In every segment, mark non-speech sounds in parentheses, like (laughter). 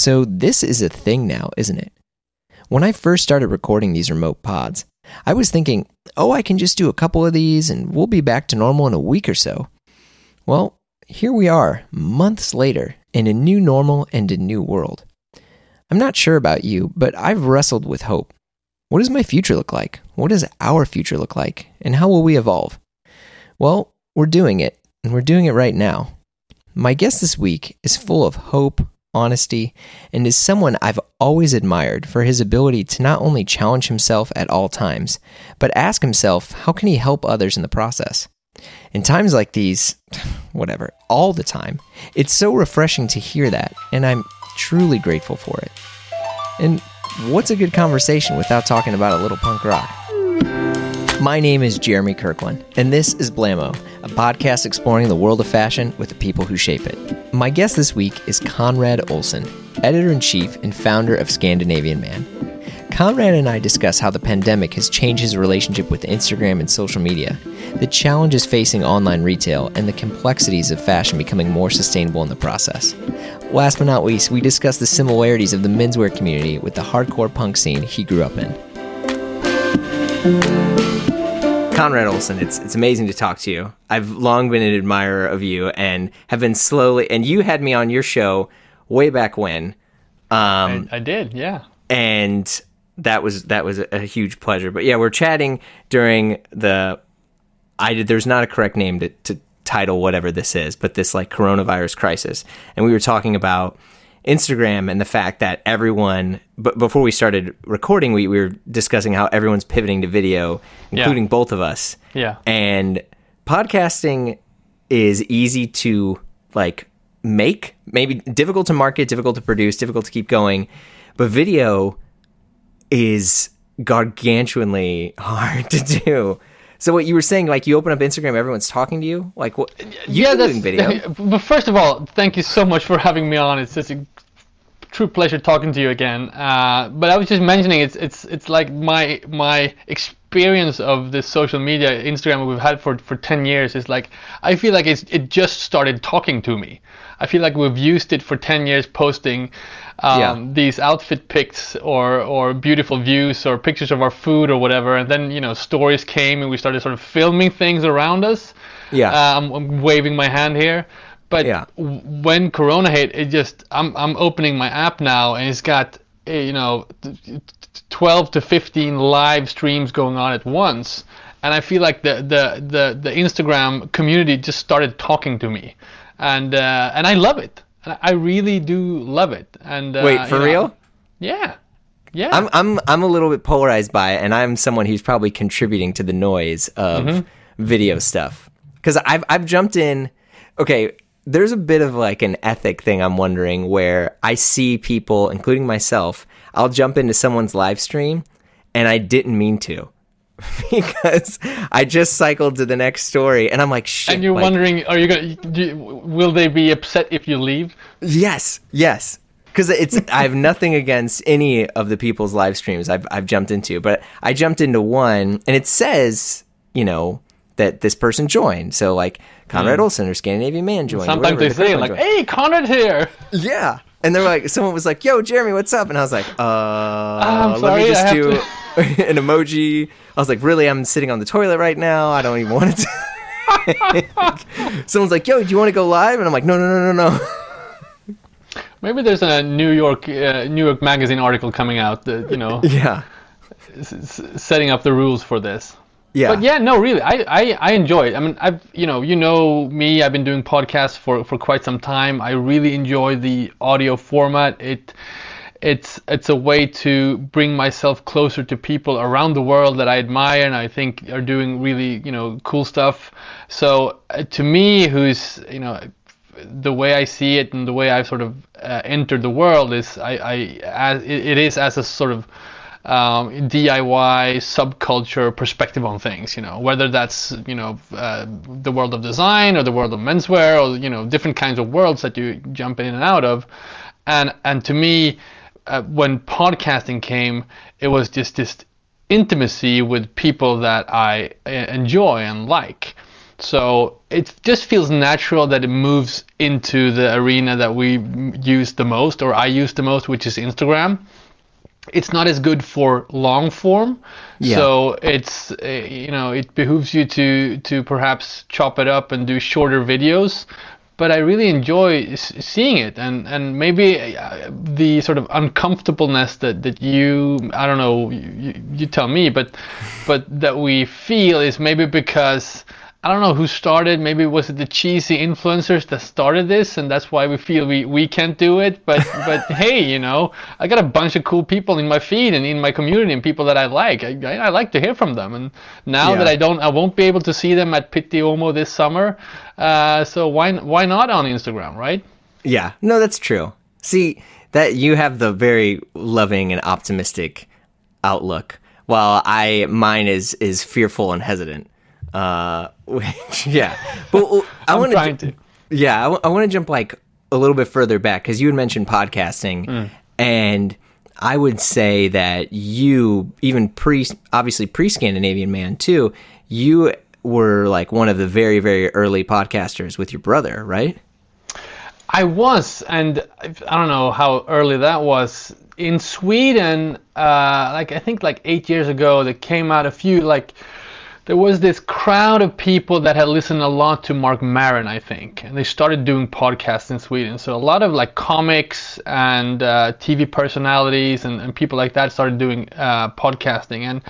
So, this is a thing now, isn't it? When I first started recording these remote pods, I was thinking, oh, I can just do a couple of these and we'll be back to normal in a week or so. Well, here we are, months later, in a new normal and a new world. I'm not sure about you, but I've wrestled with hope. What does my future look like? What does our future look like? And how will we evolve? Well, we're doing it, and we're doing it right now. My guest this week is full of hope, honesty, and is someone I've always admired for his ability to not only challenge himself at all times, but ask himself how can he help others in the process. In times like these, (sighs) whatever, all the time, it's so refreshing to hear that, and I'm truly grateful for it. And what's a good conversation without talking about a little punk rock? My name is Jeremy Kirkland, and this is Blamo, a podcast exploring the world of fashion with the people who shape it. My guest this week is Conrad Olson, editor in chief and founder of Scandinavian Man. Conrad and I discuss how the pandemic has changed his relationship with Instagram and social media, the challenges facing online retail, and the complexities of fashion becoming more sustainable in the process. Last but not least, we discuss the similarities of the menswear community with the hardcore punk scene he grew up in. Conrad Olson, it's it's amazing to talk to you. I've long been an admirer of you and have been slowly and you had me on your show way back when. Um, I, I did, yeah. And that was that was a, a, huge pleasure. But yeah, we're chatting during the I did there's not a correct name to, to title whatever this is, but this like coronavirus crisis. And we were talking about Instagram and the fact that everyone, but before we started recording, we, we were discussing how everyone's pivoting to video, including yeah. both of us. Yeah. And podcasting is easy to like make, maybe difficult to market, difficult to produce, difficult to keep going. But video is gargantuanly (laughs) hard to do. So what you were saying, like you open up Instagram, everyone's talking to you. Like what? You yeah, doing video. (laughs) But first of all, thank you so much for having me on. It's just a true pleasure talking to you again. Uh, but I was just mentioning, it's it's it's like my my experience of this social media, Instagram we've had for for ten years is like I feel like it's it just started talking to me. I feel like we've used it for ten years, posting um, yeah. these outfit pics or or beautiful views or pictures of our food or whatever, and then you know stories came and we started sort of filming things around us. Yeah, um, I'm waving my hand here, but yeah. when Corona hit, it just I'm I'm opening my app now and it's got eh, you know 12 to 15 live streams going on at once and I feel like the the the, the Instagram community just started talking to me, and uh, and I love it. I really do love it. And uh, wait, for know, real? Yeah, yeah. I'm I'm I'm a little bit polarized by it, and I'm someone who's probably contributing to the noise of mm-hmm. video stuff because I've I've jumped in. Okay, there's a bit of like an ethic thing. I'm wondering where I see people, including myself. I'll jump into someone's live stream, and I didn't mean to. (laughs) because I just cycled to the next story, and I'm like, shit. And you're like, wondering, are you gonna? Do, will they be upset if you leave? Yes, yes. Because it's, (laughs) I have nothing against any of the people's live streams I've I've jumped into, but I jumped into one, and it says, you know, that this person joined. So like Conrad mm. Olson or Scandinavian Man joined. Sometimes they say like, joined. "Hey, Conrad here." Yeah, and they're like, someone was like, "Yo, Jeremy, what's up?" And I was like, "Uh, let me just do to... (laughs) an emoji." I was like, "Really? I'm sitting on the toilet right now. I don't even want to." (laughs) Someone's like, "Yo, do you want to go live?" And I'm like, "No, no, no, no, no." (laughs) Maybe there's a New York uh, New York Magazine article coming out that you know, (laughs) yeah, s- setting up the rules for this. Yeah. But yeah, no, really, I, I, I enjoy it. I mean, I've, you know, you know me. I've been doing podcasts for, for quite some time. I really enjoy the audio format. It, it's, it's a way to bring myself closer to people around the world that I admire and I think are doing really, you know, cool stuff. So uh, to me, who's, you know, the way I see it and the way I've sort of uh, entered the world is I, I as, it is as a sort of um, DIY subculture perspective on things. You know, whether that's you know uh, the world of design or the world of menswear or you know different kinds of worlds that you jump in and out of. And and to me, uh, when podcasting came, it was just this intimacy with people that I uh, enjoy and like. So it just feels natural that it moves into the arena that we use the most, or I use the most, which is Instagram. It's not as good for long form, Yeah. so it's uh, you know it behooves you to to perhaps chop it up and do shorter videos. But I really enjoy seeing it, and and maybe uh, the sort of uncomfortableness that that you I don't know you, you- tell me, but (laughs) but that we feel is maybe because I don't know who started. Maybe was it the cheesy influencers that started this, and that's why we feel we, we can't do it. But (laughs) but hey, you know, I got a bunch of cool people in my feed and in my community, and people that I like. I, I, like to hear from them. And now that I don't, I won't be able to see them at Pitti Uomo this summer. Uh, so why why not on Instagram, right? Yeah, no, that's true. See that you have the very loving and optimistic outlook, while I mine is is fearful and hesitant. Uh, (laughs) which yeah, but uh, I want trying to. Yeah, I want to jump like a little bit further back because you had mentioned podcasting, Mm. and I would say that you even pre obviously pre Scandinavian Man too. You were like one of the very very early podcasters with your brother, right? I was, and I don't know how early that was. In Sweden, uh, like I think like eight years ago, there came out a few like there was this crowd of people that had listened a lot to Marc Maron, I think, and they started doing podcasts in Sweden. So a lot of like comics and uh, TV personalities and, and people like that started doing uh, podcasting. And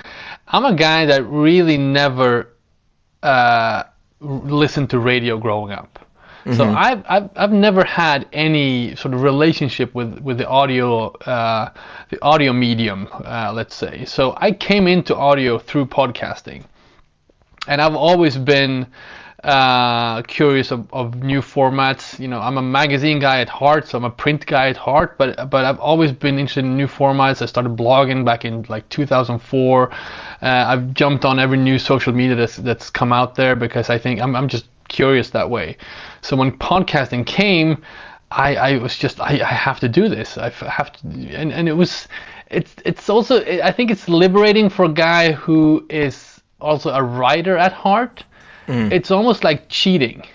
I'm a guy that really never uh, listened to radio growing up. So I've, I've I've never had any sort of relationship with with the audio uh, the audio medium, uh, let's say. So I came into audio through podcasting, and I've always been uh, curious of, of new formats. You know, I'm a magazine guy at heart, so I'm a print guy at heart. But but I've always been interested in new formats. I started blogging back in like 2004. Uh, I've jumped on every new social media that's that's come out there because I think I'm I'm just curious that way. So when podcasting came, I, I was just I, I have to do this. I have to, and and it was, it's it's also I think it's liberating for a guy who is also a writer at heart. Mm. It's almost like cheating. (laughs)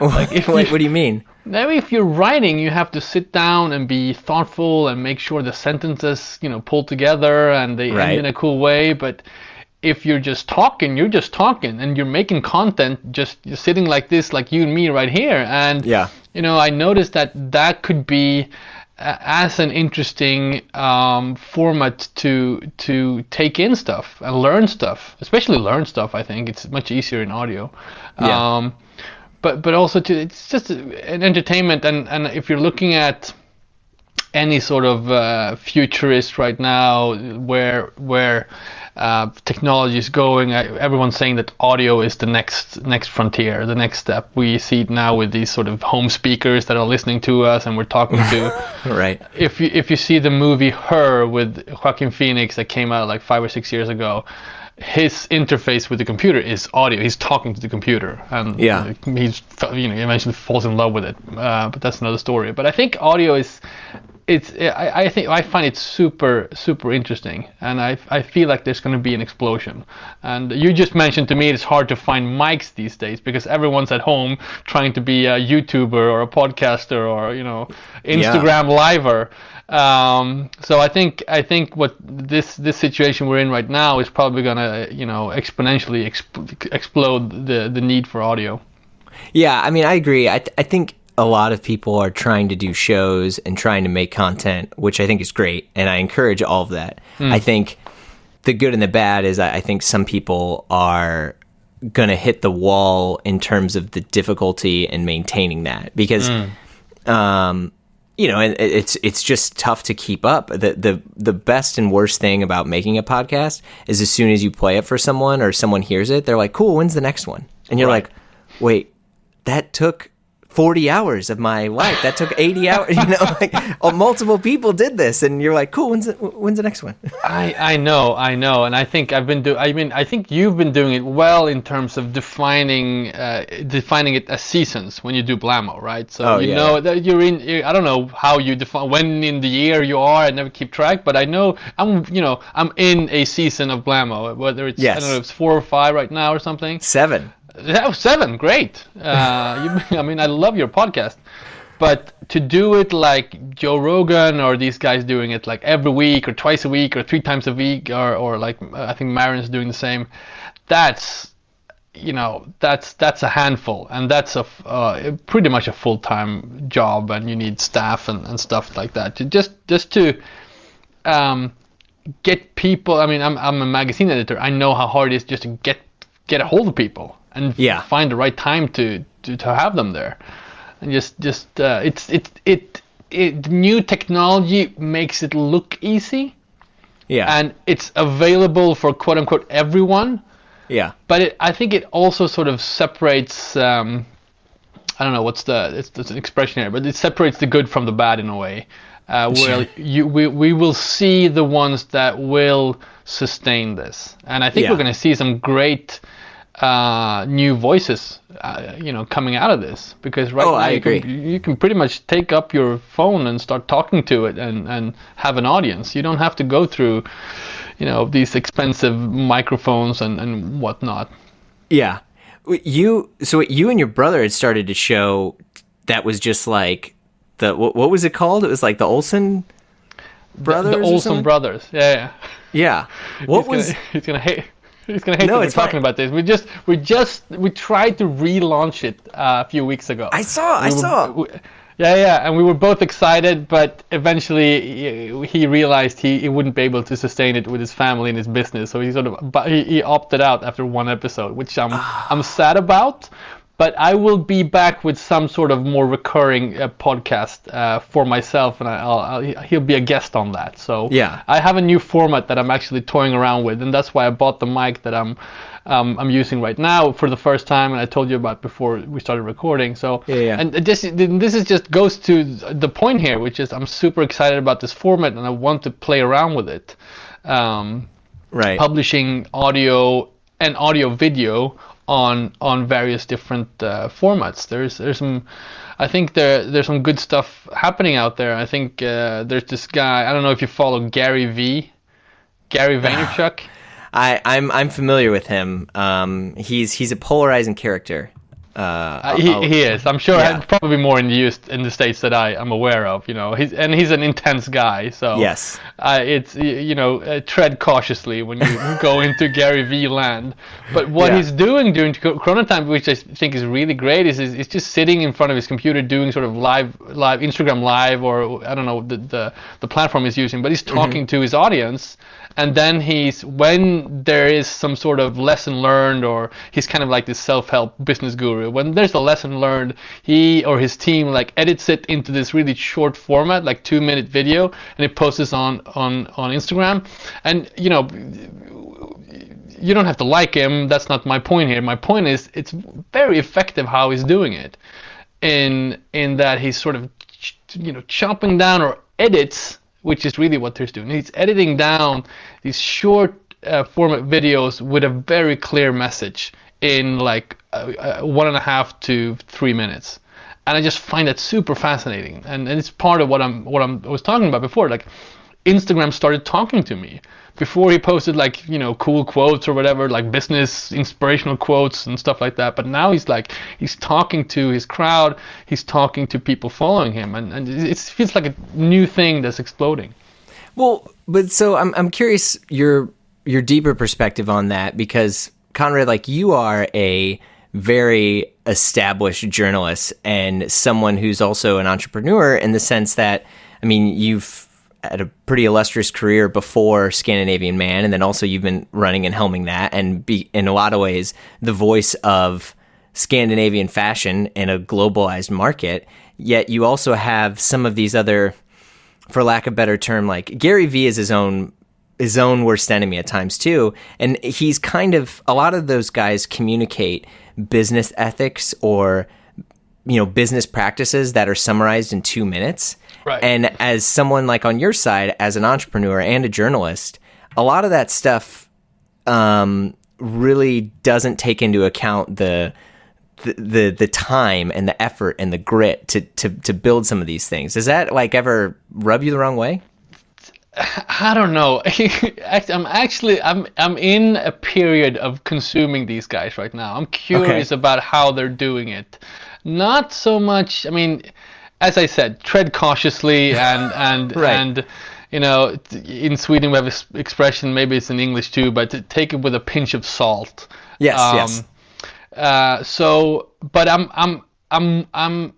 Like, if what, you- what do you mean? Now, if you're writing, you have to sit down and be thoughtful and make sure the sentences, you know, pull together and they Right. end in a cool way. But if you're just talking, you're just talking, and you're making content, just you're sitting like this, like you and me right here. And Yeah. you know, I noticed that that could be as an interesting um, format to to take in stuff and learn stuff, especially learn stuff. I think it's much easier in audio. Yeah. Um, but but also to it's just an entertainment and and if you're looking at any sort of uh, futurist right now where where uh, technology is going everyone's saying that audio is the next next frontier the next step we see it now with these sort of home speakers that are listening to us and we're talking to (laughs) Right. if you if you see the movie Her with Joaquin Phoenix that came out like five or six years ago, his interface with the computer is audio. He's talking to the computer, and Yeah. he's you know he eventually falls in love with it. Uh, but that's another story. But I think audio is. It's I, I think I find it super super interesting and I, I feel like there's going to be an explosion and you just mentioned to me it's hard to find mics these days because everyone's at home trying to be a YouTuber or a podcaster or you know Instagram liver um, so I think I think what this this situation we're in right now is probably gonna you know exponentially exp- explode the the need for audio. Yeah, I mean, I agree. I, th- I think a lot of people are trying to do shows and trying to make content, which I think is great, and I encourage all of that. I think the good and the bad is I, I think some people are gonna hit the wall in terms of the difficulty in maintaining that because, um, you know, and it- it's it's just tough to keep up. The the the best and worst thing about making a podcast is as soon as you play it for someone or someone hears it, they're like, "Cool, when's the next one?" And you're Right. like, "Wait, that took 40 hours of my life. That took 80 hours. You know, (laughs) like oh, multiple people did this, and you're like, cool. When's the, when's the next one? (laughs) I, I know, I know, and I think I've been doing. I mean, I think you've been doing it well in terms of defining uh, defining it as seasons when you do Blamo, right? So Oh, you yeah. know that you're in. I don't know how you define when in the year you are. I never keep track, but I know I'm. You know, I'm in a season of Blamo. Whether it's I don't know, it's four or five right now or something. Seven. Was seven, great. Uh, you, (laughs) I mean, I love your podcast, but to do it like Joe Rogan or these guys doing it like every week or twice a week or three times a week or, or like I think Maron's doing the same, that's you know that's that's a handful. And that's a uh, pretty much a full-time job and you need staff and, and stuff like that. To just just to um, get people i mean I'm, I'm a magazine editor. I know how hard it is just to get get a hold of people and Yeah. find the right time to, to to have them there and just just uh, it's it it it new technology makes it look easy Yeah. and it's available for quote unquote everyone yeah. but it, I think it also sort of separates. Um, I don't know what's the it's, it's an expression here, but it separates the good from the bad in a way. Uh, (laughs) where you we, we will see the ones that will sustain this, and I think Yeah. we're going to see some great uh, new voices, uh, you know, coming out of this because right Oh, now I you agree. Can, you can pretty much take up your phone and start talking to it and and have an audience. You don't have to go through, you know, these expensive microphones and and whatnot. Yeah. You so you and your brother had started a show that was just like the what, what was it called? It was like the Olson brothers. the Olson brothers. Yeah, yeah. Yeah. (laughs) What he's was gonna, (laughs) he's gonna hate. He's gonna hate No, that we're fine. talking about this. We just, we just, we tried to relaunch it uh, a few weeks ago. I saw I were- saw. we- yeah, yeah, and we were both excited, but eventually he, he realized he, he wouldn't be able to sustain it with his family and his business, so he sort of but he, he opted out after one episode, which I'm (sighs) I'm sad about. But I will be back with some sort of more recurring uh, podcast uh, for myself, and I, I'll, I'll, he'll be a guest on that. So Yeah. I have a new format that I'm actually toying around with, and that's why I bought the mic that I'm um, I'm using right now for the first time, and I told you about before we started recording. So Yeah, yeah. and this this is just goes to the point here, which is I'm super excited about this format, and I want to play around with it. Um, Right. publishing audio and audio video on on various different uh, formats. There's there's some, I think there there's some good stuff happening out there. I think uh, there's this guy. I don't know if you follow Gary V. Gary (laughs) Vaynerchuk. I I'm I'm familiar with him. Um he's he's a polarizing character. Uh, Uh, he, I'll- he is. I'm sure Yeah. probably more in the use in the states that I am aware of. You know, he's and he's an intense guy. So Yes. uh, it's you know uh, tread cautiously when you (laughs) go into Gary V land. But what Yeah. he's doing during Corona Time, which I think is really great, is is, is just sitting in front of his computer doing sort of live live Instagram live or I don't know the the, the platform he's using, but he's talking to his audience. And then he's when there is some sort of lesson learned, or he's kind of like this self-help business guru. When there's a lesson learned, he or his team like edits it into this really short format, like two-minute video, and it posts it on on on Instagram. And you know, you don't have to like him. That's not my point here. My point is it's very effective how he's doing it, in in that he's sort of you know chopping down or edits, which is really what he's doing. He's editing down these short uh, format videos with a very clear message in like uh, uh, one and a half to three minutes. And I just find that super fascinating, and, and it's part of what I'm what I'm, I was talking about before. Like, Instagram started talking to me. Before he posted like you know cool quotes or whatever like business inspirational quotes and stuff like that. But now he's like he's talking to his crowd. He's talking to people following him. And, and it feels like a new thing that's exploding. Well, but so I'm I'm curious your your deeper perspective on that because Conrad, like you are a very established journalist and someone who's also an entrepreneur in the sense that I mean you've had a pretty illustrious career before Scandinavian Man, and then also you've been running and helming that, and be in a lot of ways the voice of Scandinavian fashion in a globalized market. Yet you also have some of these other for lack of a better term, like Gary Vee is his own his own worst enemy at times too, and he's kind of a lot of those guys communicate business ethics or you know business practices that are summarized in two minutes. Right. And as someone like on your side, as an entrepreneur and a journalist, a lot of that stuff um, really doesn't take into account the the, the the time and the effort and the grit to, to to build some of these things. Does that like ever rub you the wrong way? (laughs) I don't know. (laughs) I'm actually I'm I'm in a period of consuming these guys right now. I'm curious okay. about how they're doing it. Not so much. I mean, as I said, tread cautiously and (laughs) and right. and you know, in Sweden we have this expression. Maybe it's in English too, but take it with a pinch of salt. Yes. Um, yes. Uh, so, but I'm I'm I'm I'm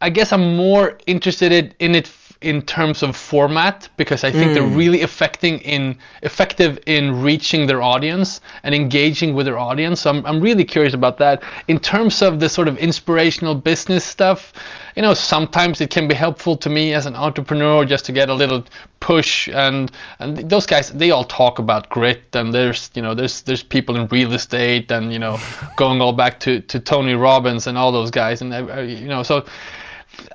I guess I'm more interested in it in terms of format because I think mm. they're really affecting in effective in reaching their audience and engaging with their audience. So I'm I'm really curious about that. In terms of the sort of inspirational business stuff, you know, sometimes it can be helpful to me as an entrepreneur just to get a little push and and those guys they all talk about grit and there's you know there's there's people in real estate and you know (laughs) going all back to to Tony Robbins and all those guys and uh, you know so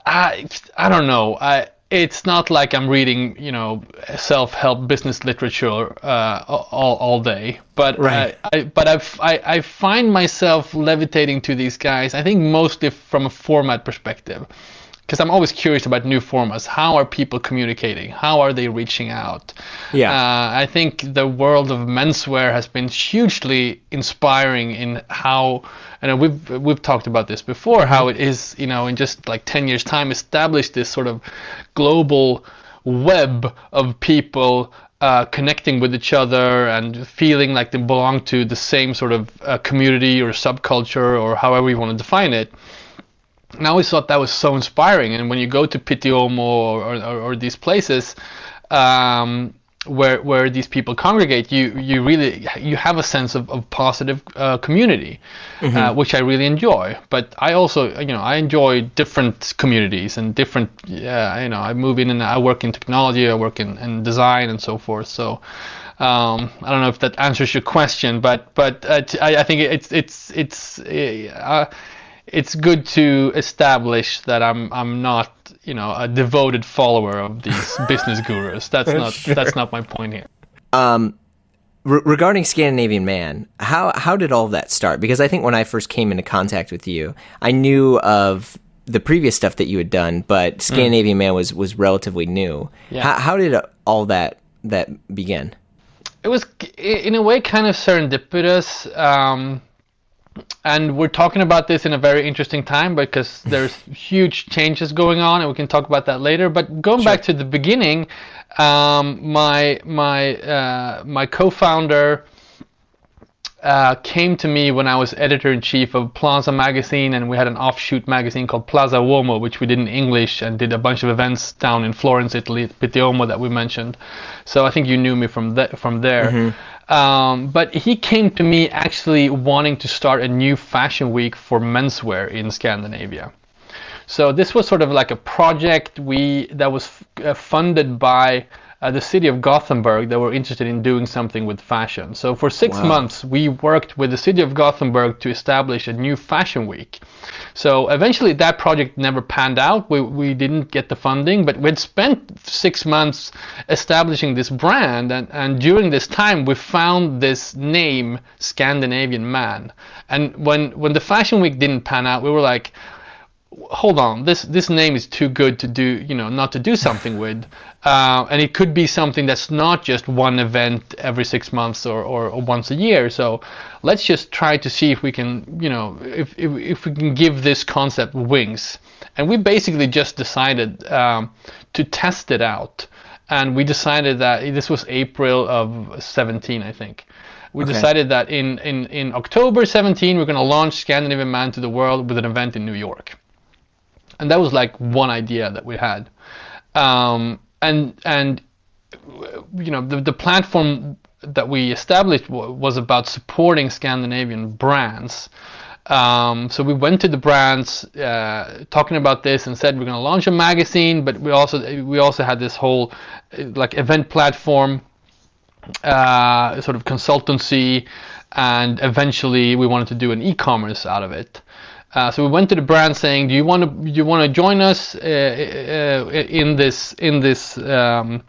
I I don't know. I it's not like I'm reading, you know, self-help business literature uh, all, all day. But right. I, I, but I've, I I find myself levitating to these guys. I think mostly from a format perspective because I'm always curious about new formats. How are people communicating? How are they reaching out? Yeah. Uh, I think the world of menswear has been hugely inspiring in how, and we've we've talked about this before, how it is, you know, in just like 10 years' time, established this sort of global web of people uh, connecting with each other and feeling like they belong to the same sort of uh, community or subculture or however you want to define it and I always thought that was so inspiring. And when you go to Pitti Uomo or, or, or these places um, where where these people congregate, you you really you have a sense of, of positive uh, community, mm-hmm. uh, which I really enjoy. But I also you know I enjoy different communities and different yeah you know I move in and I work in technology, I work in, in design and so forth. So. Um, I don't know if that answers your question, but but uh, I, I think it's it's it's uh, it's good to establish that I'm I'm not you know a devoted follower of these (laughs) business gurus. That's not sure. that's not my point here. Um, re- regarding Scandinavian Man, how how did all of that start? Because I think when I first came into contact with you, I knew of the previous stuff that you had done, but mm. Scandinavian mm. Man was was relatively new. Yeah. How, how did all that that begin? It was in a way kind of serendipitous. Um, and we're talking about this in a very interesting time because (laughs) there's huge changes going on, and we can talk about that later. But going sure. back to the beginning, um, my my uh, my co-founder uh, came to me when I was editor in chief of Plaza magazine, and we had an offshoot magazine called Plaza Uomo, which we did in English and did a bunch of events down in Florence, Italy, Uomo that we mentioned. So I think you knew me from th- from there. Mm-hmm. Um, but he came to me actually wanting to start a new fashion week for menswear in Scandinavia. So this was sort of like a project we that was uh, funded by uh, the city of Gothenburg that were interested in doing something with fashion. So for six wow. months, we worked with the city of Gothenburg to establish a new fashion week. So eventually, that project never panned out. We, we didn't get the funding, but we'd spent six months establishing this brand. And, and during this time, we found this name, Scandinavian Man. And when, when the fashion week didn't pan out, we were like, hold on this this name is too good to do you know not to do something (laughs) with uh, and it could be something that's not just one event every six months or, or, or, once a year. So let's just try to see if we can you know if, if, if we can give this concept wings. And we basically just decided um, to test it out. And we decided that this was april of 17 i think. We okay. decided that in, in, in october 17 we're going to launch scandinavian man to the world with an event in new york and that was like one idea that we had um, and and you know the, the platform that we established was about supporting Scandinavian brands. Um, so we went to the brands uh, talking about this and said we're going to launch a magazine, but we also we also had this whole like event platform, uh, sort of consultancy, and eventually we wanted to do an e-commerce out of it. Uh, so we went to the brand saying, "Do you want to you want to join us uh, uh, in this in this um,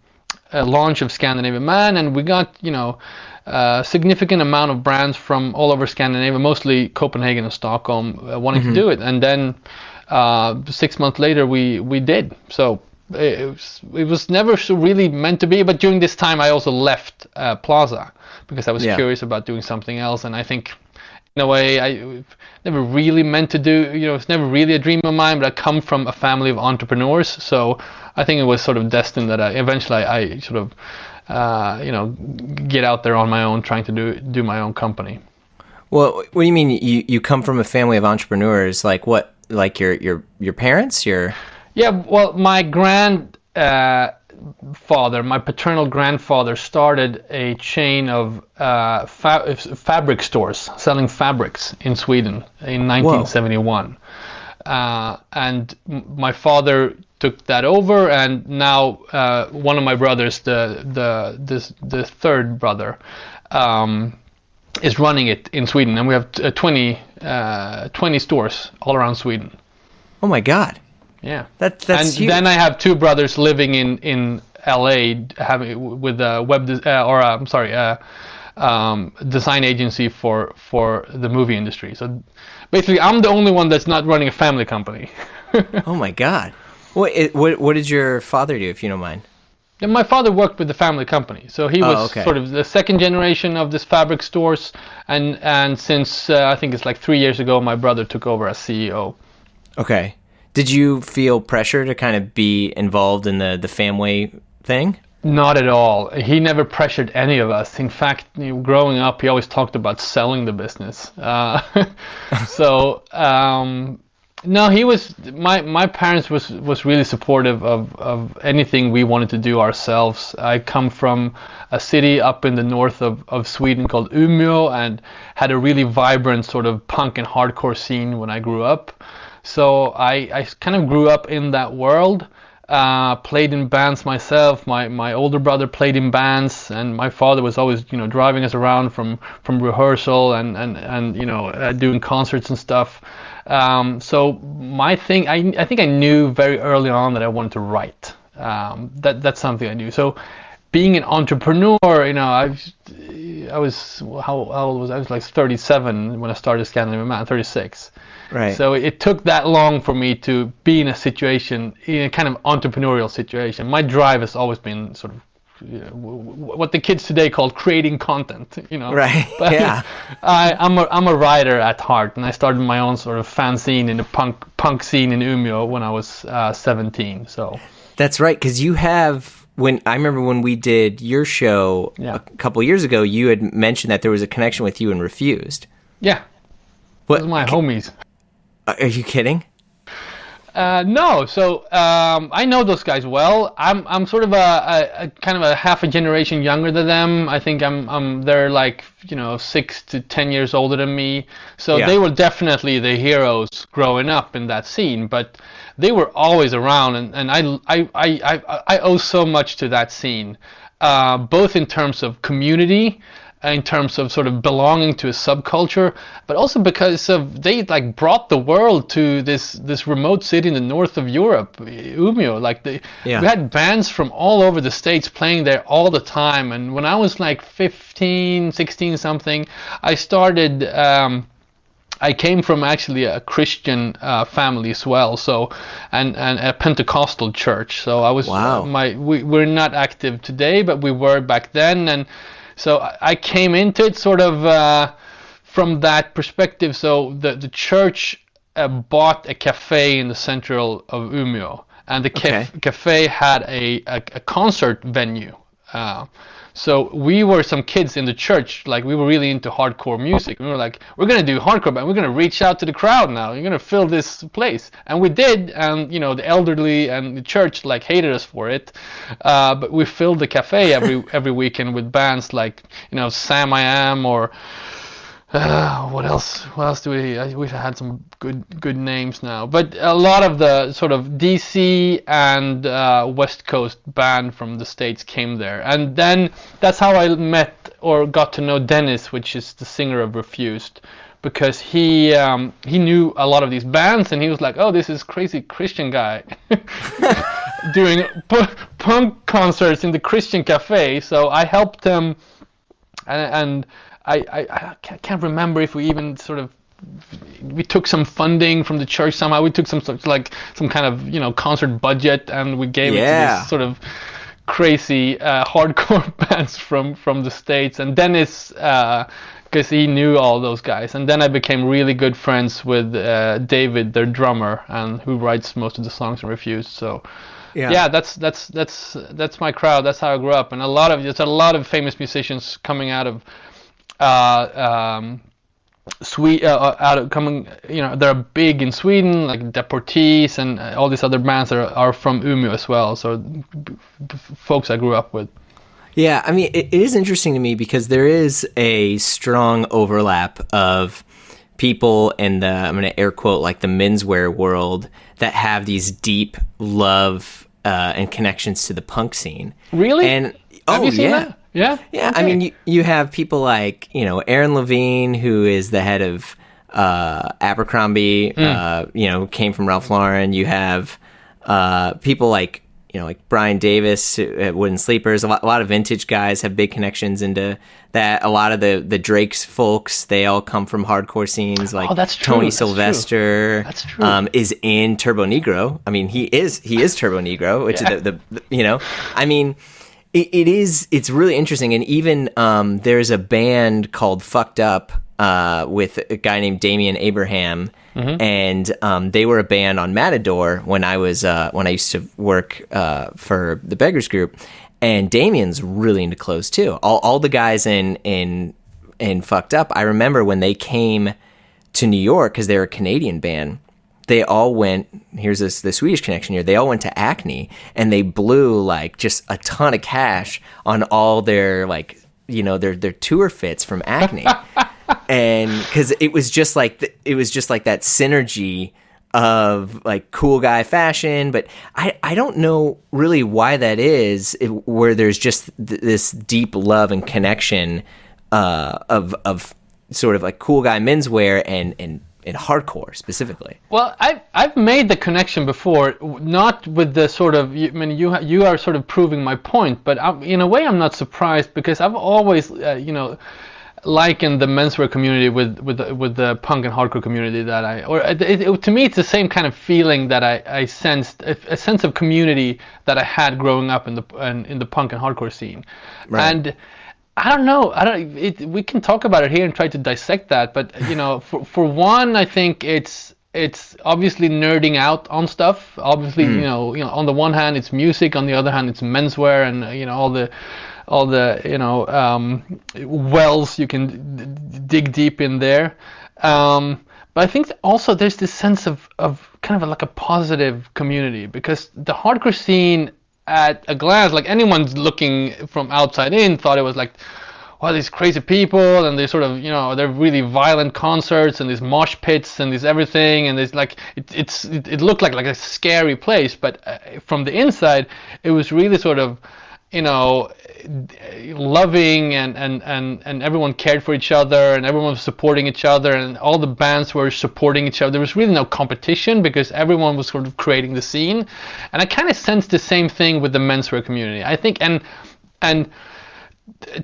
uh, launch of Scandinavian Man?" And we got you know a significant amount of brands from all over Scandinavia, mostly Copenhagen and Stockholm, uh, wanting mm-hmm. to do it. And then uh, six months later, we we did. So it was, it was never really meant to be. But during this time, I also left uh, Plaza because I was Yeah. curious about doing something else, and I think in a way I never really meant to do. You know, it's never really a dream of mine. But I come from a family of entrepreneurs, so I think it was sort of destined that I eventually I, I sort of. Uh, you know, get out there on my own, trying to do do my own company. Well, what do you mean you, you come from a family of entrepreneurs? Like what? Like your your your parents? Your Yeah, well, my grand uh, father, my paternal grandfather, started a chain of uh, fa- fabric stores selling fabrics in Sweden in 1971. Uh, and my father took that over, and now uh, one of my brothers, the the this the third brother, um, is running it in Sweden, and we have t- uh, 20, uh, 20 stores all around Sweden. oh my god, Yeah that that's and huge. then I have two brothers living in in LA, having with a web de- uh, or uh, I'm sorry, uh, um, design agency for for the movie industry. So basically, I'm the only one that's not running a family company. (laughs) oh my god. What, it, what what did your father do, if you don't mind? My father worked with the family company, so he was Oh, okay. sort of the second generation of this fabric stores. And and since uh, I think it's like three years ago, my brother took over as CEO. Okay. Did you feel pressure to kind of be involved in the the family thing? Not at all. He never pressured any of us. In fact, you know, growing up, he always talked about selling the business. Uh, (laughs) so um, no, he was. My my parents was was really supportive of of anything we wanted to do ourselves. I come from a city up in the north of, of Sweden called Umeå and had a really vibrant sort of punk and hardcore scene when I grew up. So I, I kind of grew up in that world uh, played in bands myself. My my older brother played in bands, and my father was always you know driving us around from from rehearsal and and and you know uh, doing concerts and stuff. Um, so my thing, I I think I knew very early on that I wanted to write. Um, that that's something I knew. So being an entrepreneur, you know, I I was how, how old was I? I was like 37 when I started Scandinavian Man, 36. Right. So it took that long for me to be in a situation, in a kind of entrepreneurial situation. My drive has always been sort of you know, what the kids today call creating content, you know. Right, (laughs) But yeah. (laughs) I, I'm a I'm a writer at heart, and I started my own sort of fan scene in the punk punk scene in Umeå when I was uh, 17. So That's right, because you have when I remember when we did your show Yeah. a couple years ago, you had mentioned that there was a connection with you and Refused. yeah, What? those are my homies. Are you kidding? Uh, no, so um, I know those guys well. I'm I'm sort of a, a, a kind of a half a generation younger than them. I think I'm I'm they're like you know six to ten years older than me. So Yeah. they were definitely the heroes growing up in that scene. But they were always around, and, and I, I, I, I, I owe so much to that scene, uh, both in terms of community in terms of sort of belonging to a subculture, but also because of they like brought the world to this this remote city in the north of Europe, Umeå. Like they, Yeah. we had bands from all over the states playing there all the time. And when I was like 15, 16 something, I started. Um, I came from actually a Christian uh, family as well, so and, and a Pentecostal church. So I was Wow. my we, we're not active today, but we were back then, and so I came into it sort of uh, from that perspective. So the the church uh, bought a cafe in the central of Umeå, and the caf- cafe had a, a, a concert venue. Uh, so we were some kids in the church, like we were really into hardcore music. We were like, we're gonna do hardcore, but we're gonna reach out to the crowd now. You're gonna fill this place, and we did. And you know, the elderly and the church like hated us for it, uh, but we filled the cafe every (laughs) every weekend with bands like you know Sam I Am or uh, (sighs) what else? What else do we? I wish I had some good good names now. But a lot of the sort of DC and uh, West Coast band from the states came there, and then that's how I met or got to know Dennis, which is the singer of Refused, because he um, he knew a lot of these bands, and he was like, "Oh, this is crazy Christian guy." (laughs) doing pu- punk concerts in the Christian cafe, so I helped him and, and I, I, I can't remember if we even sort of we took some funding from the church somehow. We took some sort of like some kind of you know concert budget and we gave it to Yeah. this sort of crazy uh, hardcore (laughs) bands from from the states. And Dennis, because he knew all those guys, and then I became really good friends with uh, David, their drummer, and who writes most of the songs in Refused. So. Yeah. that's that's that's that's my crowd. That's how I grew up, and a lot of there's a lot of famous musicians coming out of uh, um, Swe- uh, out of coming, you know, they're big in Sweden, like Deportees and uh, all these other bands are, are from Umeå as well. So, b- b- folks I grew up with. Yeah, I mean, it, it is interesting to me because there is a strong overlap of people in the, I'm going to air quote, like the menswear world that have these deep love uh, and connections to the punk scene. Really? And, oh, yeah. that? Yeah. Yeah, I mean, you, you have people like, you know, Aaron Levine, who is the head of uh, Abercrombie, Hmm. uh, you know, came from Ralph Lauren. You have uh, people like, you know, like Brian Davis at Wooden Sleepers. A lot, a lot of vintage guys have big connections into that. A lot of the, the Drake's folks, they all come from hardcore scenes like Oh, that's true, Tony that's true. Sylvester. That's true. Um, is in Turbonegro. I mean, he is he is Turbonegro, which Yeah. is the, the, the you know, I mean, it, it is it's really interesting, and even um, there's a band called Fucked Up uh, with a guy named Damian Abraham, Mm-hmm. and um, they were a band on Matador when I was uh, when I used to work uh, for the Beggars Group, and Damian's really into clothes too. All all the guys in in in Fucked Up, I remember when they came to New York because they're a Canadian band. They all went. Here's this the Swedish connection here. They all went to Acne and they blew like just a ton of cash on all their like you know their their tour fits from Acne, (laughs) and because it was just like it was just like that synergy of like cool guy fashion but i i don't know really why that is it, where there's just th- this deep love and connection uh of of sort of like cool guy menswear and and and hardcore specifically Well, I've I've made the connection before, not with the sort of. you- I mean, you you are sort of proving my point, but I'm, in a way, I'm not surprised because I've always, uh, you know, likened the menswear community with with the, with the punk and hardcore community that I, or it, it, to me, it's the same kind of feeling that I I sensed a, a sense of community that I had growing up in the in, in the punk and hardcore scene, and. I don't know. I don't. It, we can talk about it here and try to dissect that. But you know, for for one, I think it's it's obviously nerding out on stuff. Obviously, you know, you know, on the one hand, it's music. On the other hand, it's menswear, and you know, all the all the you know um, wells you can d- d- dig deep in there. Um, but I think also there's this sense of of kind of like a positive community because the hardcore scene at a glance, like anyone looking from outside in, thought it was like, wow, these crazy people, and they sort of, you know, they're really violent concerts and these mosh pits and this everything, and it's like, it, it's, it, it looked like like a scary place, but uh, from the inside, it was really sort of, you know, loving and, and, and, and everyone cared for each other and everyone was supporting each other and all the bands were supporting each other. There was really no competition because everyone was sort of creating the scene. And I kind of sensed the same thing with the menswear community. I think and and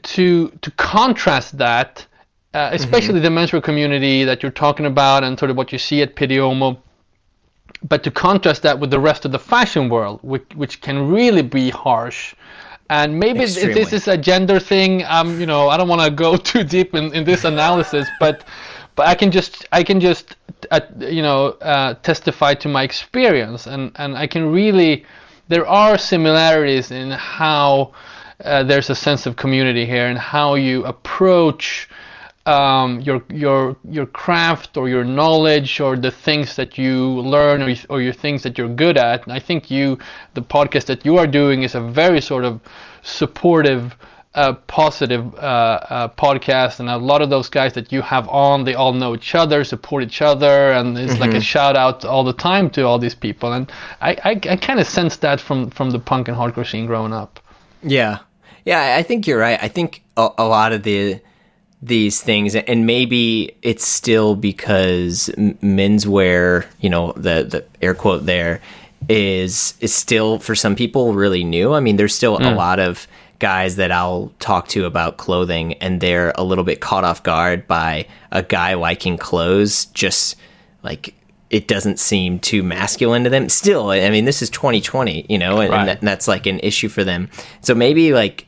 to to contrast that, uh, especially the menswear community that you're talking about and sort of what you see at Pitti Uomo, but to contrast that with the rest of the fashion world, which, which can really be harsh. And maybe Extremely. this is a gender thing. Um, you know, I don't want to go (laughs) too deep in, in this analysis, but but I can just I can just uh, you know uh, testify to my experience, and and I can really there are similarities in how uh, there's a sense of community here and how you approach um, your your your craft or your knowledge or the things that you learn or, or your things that you're good at. And I think you, the podcast that you are doing, is a very sort of supportive, uh, positive uh, uh, podcast. And a lot of those guys that you have on, they all know each other, support each other, and it's like a shout out all the time to all these people. And I I, I kind of sense that from from the punk and hardcore scene growing up. Yeah, yeah, I think you're right. I think a, a lot of the these things, and maybe it's still because menswear, you know, the the air quote there is is still for some people really new. I mean, there's still a hmm. lot of guys that I'll talk to about clothing, and they're a little bit caught off guard by a guy liking clothes, just like it doesn't seem too masculine to them. Still, I mean, this is 2020, you know, and, Right. and, that, and that's like an issue for them. So maybe like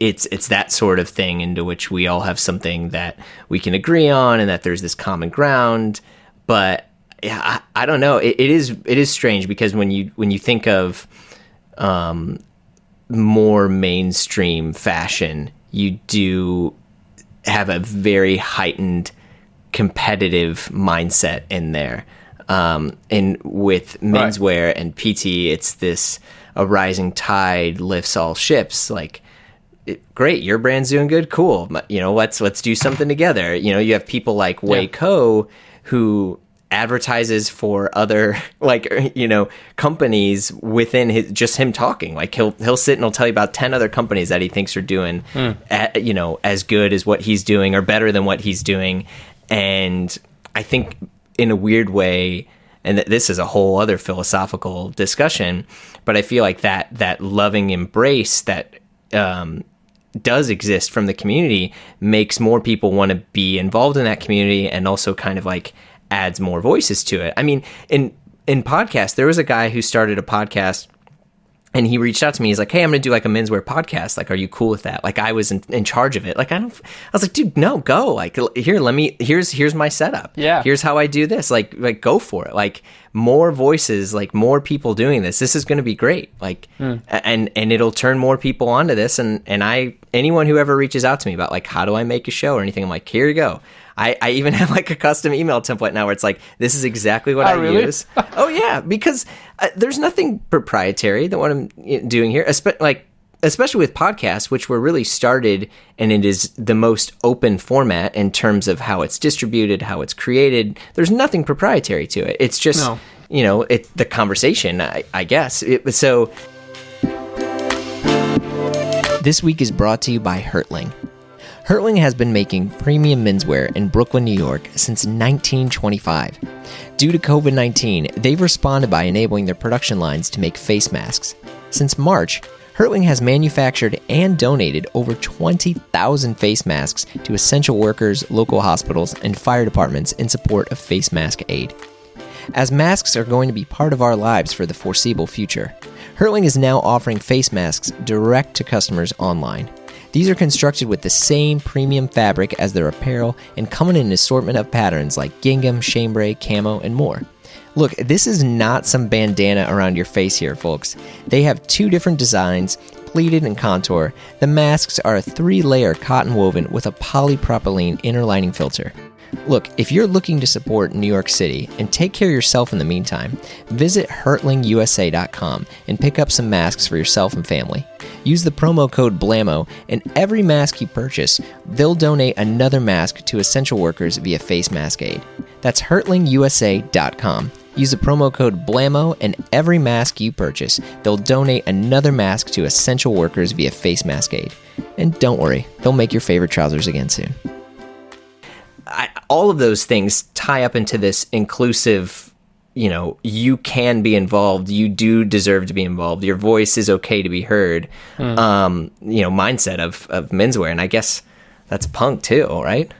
it's it's that sort of thing into which we all have something that we can agree on, and that there's this common ground. But yeah, I, I don't know. It, it is it is strange because when you when you think of um, more mainstream fashion, you do have a very heightened competitive mindset in there. Um, and with menswear and Pitti, it's this a rising tide lifts all ships. Like, it, great, your brand's doing good, cool. You know, let's let's do something together. You know, you have people like Wayco who advertises for other (laughs) like you know companies within his just him talking like he'll he'll sit and he'll tell you about 10 other companies that he thinks are doing a- you know as good as what he's doing or better than what he's doing and i think in a weird way and th- this is a whole other philosophical discussion but i feel like that that loving embrace that um does exist from the community makes more people want to be involved in that community and also kind of like adds more voices to it. I mean, in in podcast, there was a guy who started a podcast and he reached out to me. He's like, "Hey, I'm going to do like a menswear podcast. Like, are you cool with that?" Like, I was in, in charge of it. Like, I don't. I was like, "Dude, no, go. Like, here, let me. Here's here's my setup. Yeah. Here's how I do this. Like, like go for it. Like, more voices, like more people doing this. This is going to be great. Like, a- and and it'll turn more people onto this. And and I anyone who ever reaches out to me about like how do I make a show or anything, I'm like, here you go. I, I even (laughs) have like a custom email template now where it's like this is exactly what Oh, I really? use. oh yeah, because uh, there's nothing proprietary that what I'm doing here. Espe- like especially with podcasts, which were really started, and it is the most open format in terms of how it's distributed, how it's created. There's nothing proprietary to it. It's just No. you know it the conversation. I, I guess it, so. This week is brought to you by Hertling. Hertling has been making premium menswear in Brooklyn, New York since 1925. Due to COVID 19, they've responded by enabling their production lines to make face masks. Since March, Hertling has manufactured and donated over 20,000 face masks to essential workers, local hospitals, and fire departments in support of face mask aid. As masks are going to be part of our lives for the foreseeable future, Hertling is now offering face masks direct to customers online. These are constructed with the same premium fabric as their apparel and come in an assortment of patterns like gingham, chambray, camo, and more. Look, this is not some bandana around your face here, folks. They have two different designs, pleated and contour. The masks are a three layer cotton woven with a polypropylene inner lining filter. Look, if you're looking to support New York City and take care of yourself in the meantime, visit HertlingUSA.com and pick up some masks for yourself and family. Use the promo code BLAMO, and every mask you purchase, they'll donate another mask to essential workers via Face Mask Aid. That's HertlingUSA.com. Use the promo code BLAMO, and every mask you purchase, they'll donate another mask to essential workers via Face Mask Aid. And don't worry, they'll make your favorite trousers again soon. I, all of those things tie up into this inclusive you know you can be involved you do deserve to be involved your voice is okay to be heard um you know mindset of of menswear and i guess that's punk too right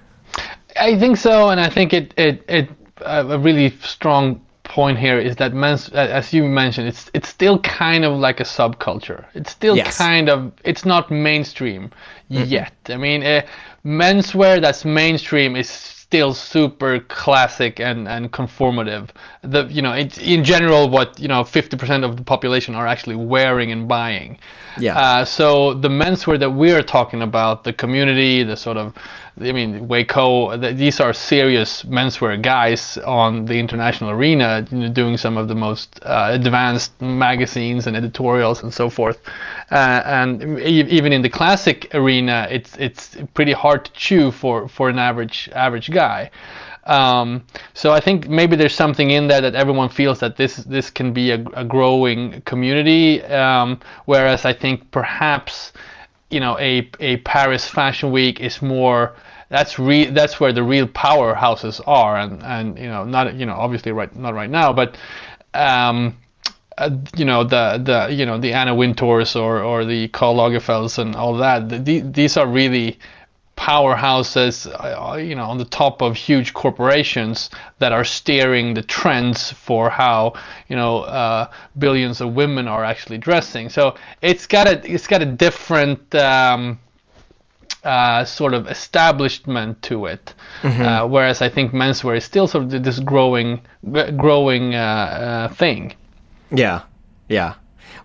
I think so, and I think it it it uh, a really strong point here is that men's, as you mentioned, it's it's still kind of like a subculture. It's still Yes. kind of it's not mainstream yet. I mean, uh, menswear that's mainstream is still super classic and and conformative. The you know it, in general what you know 50% of the population are actually wearing and buying. Yeah. Uh, so the menswear that we are talking about, the community, the sort of, I mean, Waco, these are serious menswear guys on the international arena, you know, doing some of the most uh, advanced magazines and editorials and so forth. Uh, and e- even in the classic arena, it's it's pretty hard to chew for for an average average guy. Um, so I think maybe there's something in there that everyone feels that this this can be a, a growing community. Um, whereas I think perhaps you know a a Paris Fashion Week is more that's re- that's where the real powerhouses are and and you know not you know obviously right not right now but um, uh, you know the the you know the Anna Wintours or or the Karl Lagerfelds and all that. The, these are really powerhouses, uh, you know, on the top of huge corporations that are steering the trends for how you know uh, billions of women are actually dressing. So it's got a it's got a different. Um, uh, sort of establishment to it, mm-hmm. uh, whereas I think menswear is still sort of this growing, growing uh, uh, thing. Yeah, yeah.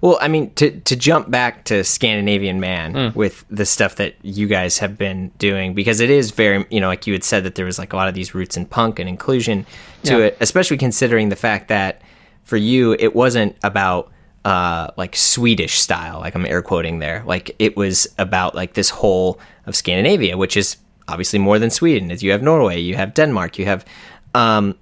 Well, I mean, to to jump back to Scandinavian Man mm. with the stuff that you guys have been doing, because it is very, you know, like you had said that there was like a lot of these roots in punk and inclusion to yeah. it, especially considering the fact that for you it wasn't about uh, like Swedish style, like I'm air quoting there. Like it was about like this whole of Scandinavia, which is obviously more than Sweden. As you have Norway, you have Denmark, you have um,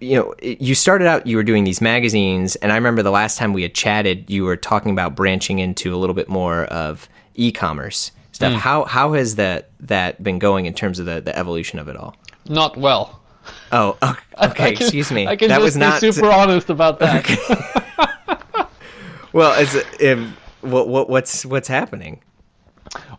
you know, you started out, you were doing these magazines, and I remember the last time we had chatted, you were talking about branching into a little bit more of e-commerce stuff. Mm. How how has that that been going in terms of the, the evolution of it all? Not well. Oh, (laughs) okay. Can, excuse me. I can that just was be super honest about that. Okay. (laughs) (laughs) well, is it, what what what's what's happening?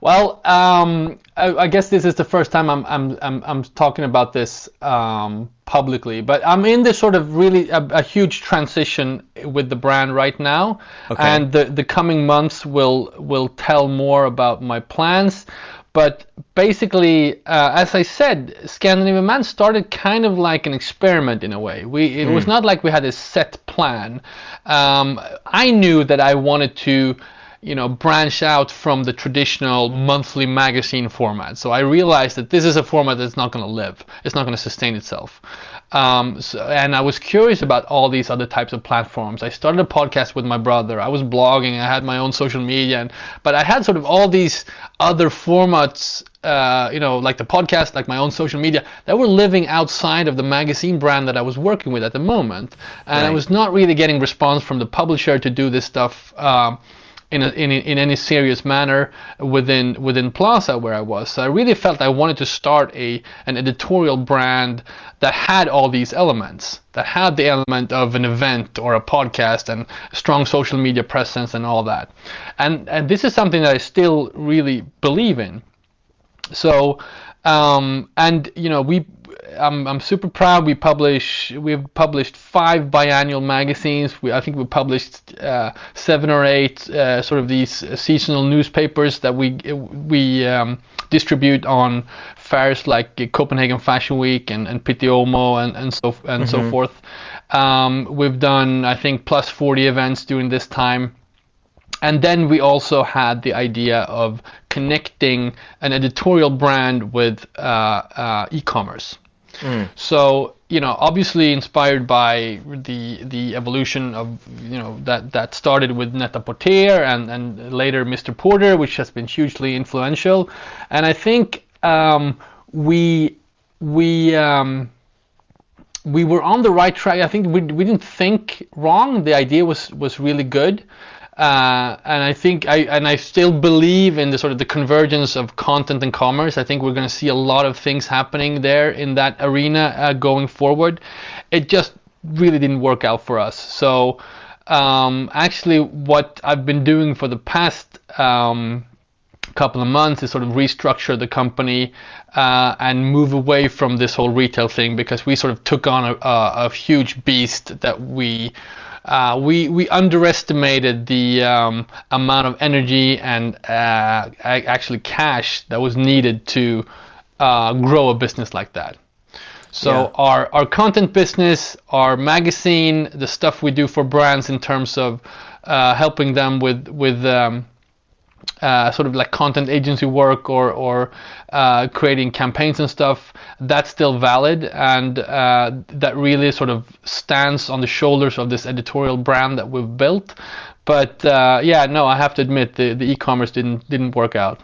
Well, um, I, I, guess this is the first time I'm I'm I'm, I'm talking about this um, publicly, but I'm in this sort of really a, a, huge transition with the brand right now, okay. and the the coming months will will tell more about my plans. But basically, uh, as I said, Scandinavian Man started kind of like an experiment in a way. We it mm. was not like we had a set plan. Um, I knew that I wanted to you know branch out from the traditional monthly magazine format. So i realized that this is a format that's not going to live. It's not going to sustain itself. Um, so, and i was curious about all these other types of platforms. I started a podcast with my brother. I was blogging. I had my own social media. And, but i had sort of all these other formats uh, you know, like the podcast, like my own social media, that were living outside of the magazine brand that I was working with at the moment, and right. I was not really getting response from the publisher to do this stuff. Um, in, a, in, in any serious manner within within Plaza where I was. So I really felt I wanted to start a an editorial brand that had all these elements, that had the element of an event or a podcast and strong social media presence and all that. And and this is something that I still really believe in. So um, and you know we I'm, I'm super proud. We publish we've published five biannual magazines. We, I think we published uh, seven or eight uh, sort of these seasonal newspapers that we we um, distribute on fairs like Copenhagen Fashion Week and, and Pitti Uomo and, and so and mm-hmm. so forth. Um, we've done I think plus 40 events during this time. And then we also had the idea of connecting an editorial brand with uh, uh, e-commerce. Mm. So you know, obviously inspired by the the evolution of you know that that started with Net-a-Porter and and later Mr. Porter, which has been hugely influential, and I think um, we we. Um, we were on the right track. I think we, we didn't think wrong. The idea was was really good. Uh, and I think I and I still believe in the sort of the convergence of content and commerce. I think we're going to see a lot of things happening there in that arena uh, going forward. It just really didn't work out for us. So um, actually, what I've been doing for the past um, couple of months is sort of restructure the company uh, and move away from this whole retail thing because we sort of took on a, a, a huge beast that we uh, we we underestimated the um, amount of energy and uh, actually cash that was needed to uh, grow a business like that. So yeah. our our content business, our magazine, the stuff we do for brands in terms of uh, helping them with with um, uh, sort of like content agency work or or uh, creating campaigns and stuff that's still valid. And uh, that really sort of stands on the shoulders of this editorial brand that we've built. But uh, yeah no I have to admit the, the e-commerce didn't didn't work out.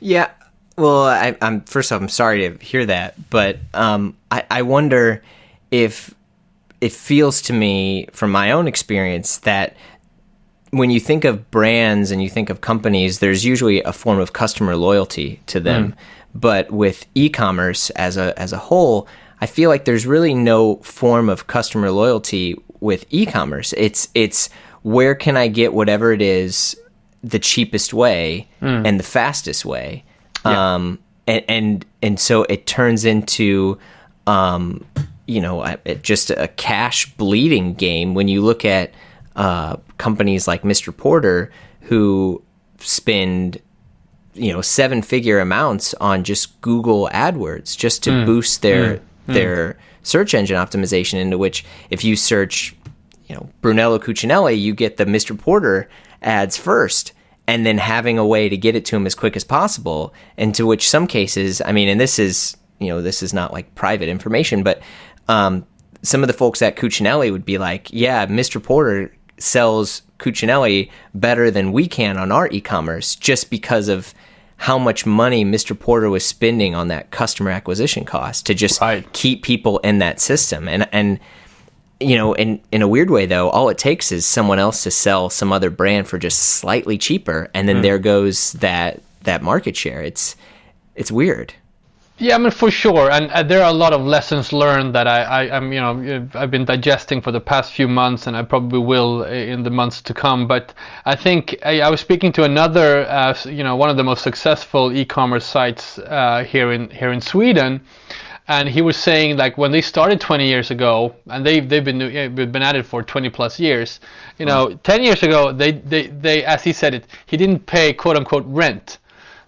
Yeah. Well I, am first off I'm sorry to hear that. But um, I, I wonder if it feels to me from my own experience that when you think of brands and you think of companies, there's usually a form of customer loyalty to them. Mm. But with e-commerce as a as a whole, I feel like there's really no form of customer loyalty with e-commerce. It's it's where can I get whatever it is the cheapest way and the fastest way. Yeah. Um, and, and and so it turns into um, you know it- just a cash bleeding game when you look at uh, companies like Mr. Porter who spend you know seven figure amounts on just Google AdWords just to boost their their search engine optimization into which if you search you know Brunello Cucinelli you get the Mr. Porter ads first and then having a way to get it to him as quick as possible and to which some cases I mean and this is you know this is not like private information but um, some of the folks at Cucinelli would be like yeah Mr. Porter sells Cucinelli better than we can on our e-commerce just because of how much money Mr. Porter was spending on that customer acquisition cost to just Right. keep people in that system. And and you know, in in a weird way though, all it takes is someone else to sell some other brand for just slightly cheaper and then hmm. there goes that that market share. It's it's weird. Yeah, I mean for sure, and uh, there are a lot of lessons learned that I, I, I'm, you know, I've been digesting for the past few months, and I probably will uh, in the months to come. But I think I, I was speaking to another, uh, you know, one of the most successful e-commerce sites uh, here in here in Sweden, and he was saying like when they started 20 years ago, and they've, they've been they've been at it for 20 plus years. You know, 10 years ago, they they they as he said it, he didn't pay quote unquote rent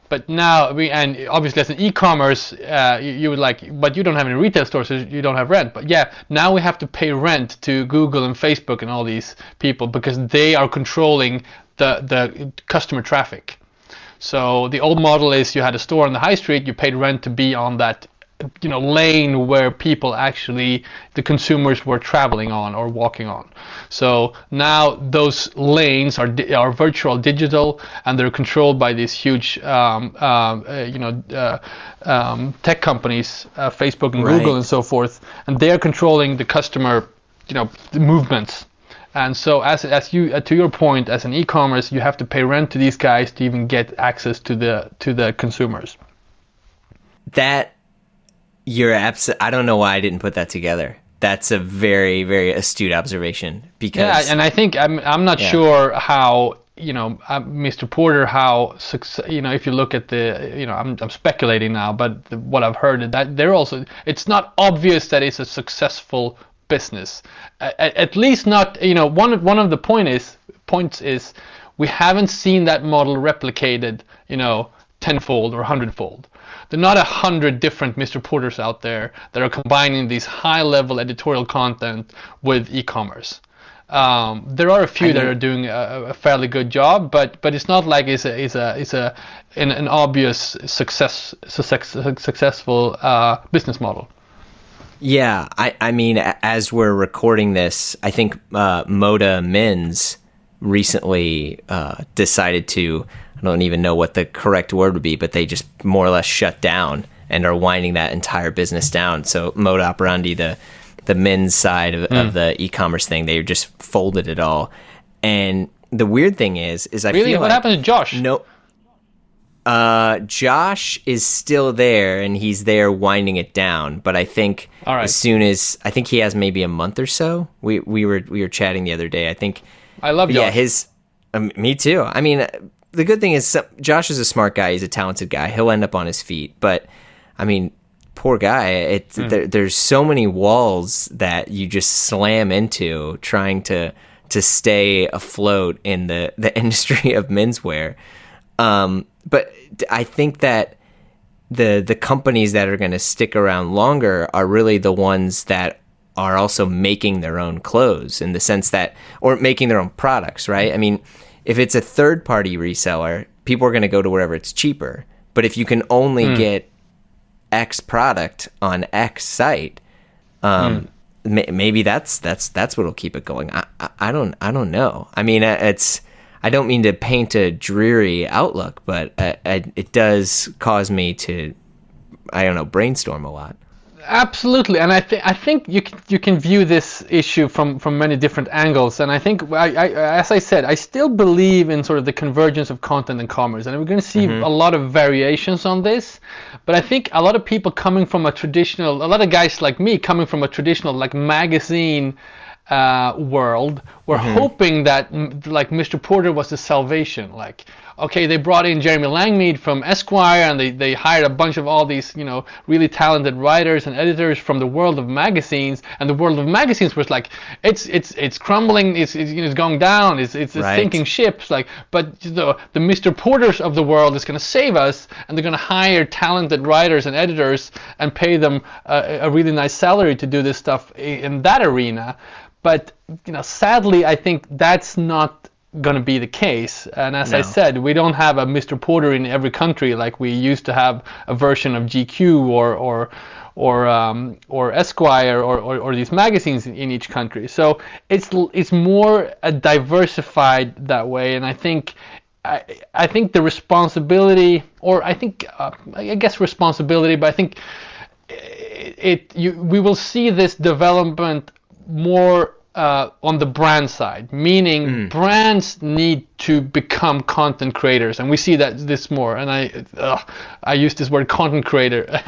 but now we and obviously as an e-commerce uh, you, you would like but you don't have any retail stores so you don't have rent. But yeah now we have to pay rent to google and facebook and all these people because they are controlling the the customer traffic. So the old model is you had a store on the high street you paid rent to be on that you know lane where people actually the consumers were traveling on or walking on so now those lanes are are virtual digital and they're controlled by these huge um, um, uh, you know uh, um, tech companies uh, facebook and Right. google and so forth and they're controlling the customer you know movements and so, as as you uh, to your point, as an e-commerce, you have to pay rent to these guys to even get access to the to the consumers. That you're abs- I don't know why I didn't put that together. That's a very very astute observation because Yeah, and I think I'm I'm not Yeah. sure how you know uh, Mr. Porter how success you know if you look at the you know I'm I'm speculating now, but the, what I've heard is that they're also it's not obvious that it's a successful business. At, at least not you know one of- one of the point is points is we haven't seen that model replicated you know tenfold or hundredfold. There are not a hundred different Mr. Porters out there that are combining these high-level editorial content with e-commerce. Um, there are a few that are doing a, a fairly good job, but but it's not like it's a it's a it's a an, an obvious success success successful uh, business model. Yeah, I, I mean, as we're recording this, I think uh, Moda Men's recently uh, decided to, I don't even know what the correct word would be, but they just more or less shut down and are winding that entire business down. So Moda Operandi, the the men's side of, of the e-commerce thing, they just folded it all. And the weird thing is, is I Really, what like happened to Josh? no. Uh, Josh is still there, and he's there winding it down. But I think right. as soon as I think he has maybe a month or so. We we were we were chatting the other day. I think I love Josh. yeah, his um, me too. I mean, the good thing is Josh is a smart guy. He's a talented guy. He'll end up on his feet. But I mean, poor guy. It there, there's so many walls that you just slam into trying to to stay afloat in the the (laughs) industry of menswear. Um, but I think that the the companies that are going to stick around longer are really the ones that are also making their own clothes in the sense that or making their own products right i mean if it's a third party reseller people are going to go to wherever it's cheaper. But if you can only get x product on x site um ma- maybe that's that's that's what'll keep it going. I, I i don't i don't know. I mean uh, it's i don't mean to paint a dreary outlook but uh, uh, it does cause me to i don't know brainstorm a lot Absolutely, and I think I think you can, you can view this issue from from many different angles. And I think, I, I, as I said, I still believe in sort of the convergence of content and commerce, and we're going to see a lot of variations on this. But I think a lot of people coming from a traditional, a lot of guys like me coming from a traditional like magazine uh, world were hoping that like Mr. Porter was the salvation. Like, okay, they brought in Jeremy Langmead from Esquire, and they, they hired a bunch of all these you know really talented writers and editors from the world of magazines, and the world of magazines was like, it's it's it's crumbling, it's it's, you know, it's going down, it's it's, it's Right. sinking ships. Like, but the the Mr. Porters of the world is going to save us, and they're going to hire talented writers and editors and pay them a, a really nice salary to do this stuff in that arena. But you know, sadly, I think that's not going to be the case. And as I said, we don't have a Mr. Porter in every country like we used to have a version of GQ or or or um, or Esquire or, or, or these magazines in, in each country. So it's it's more uh, diversified that way, and I think. I, I think the responsibility, or I think, uh, I guess responsibility, but I think it you we will see this development more uh, on the brand side, meaning brands need to become content creators, and we see that this more. And I, I use this word content creator. (laughs)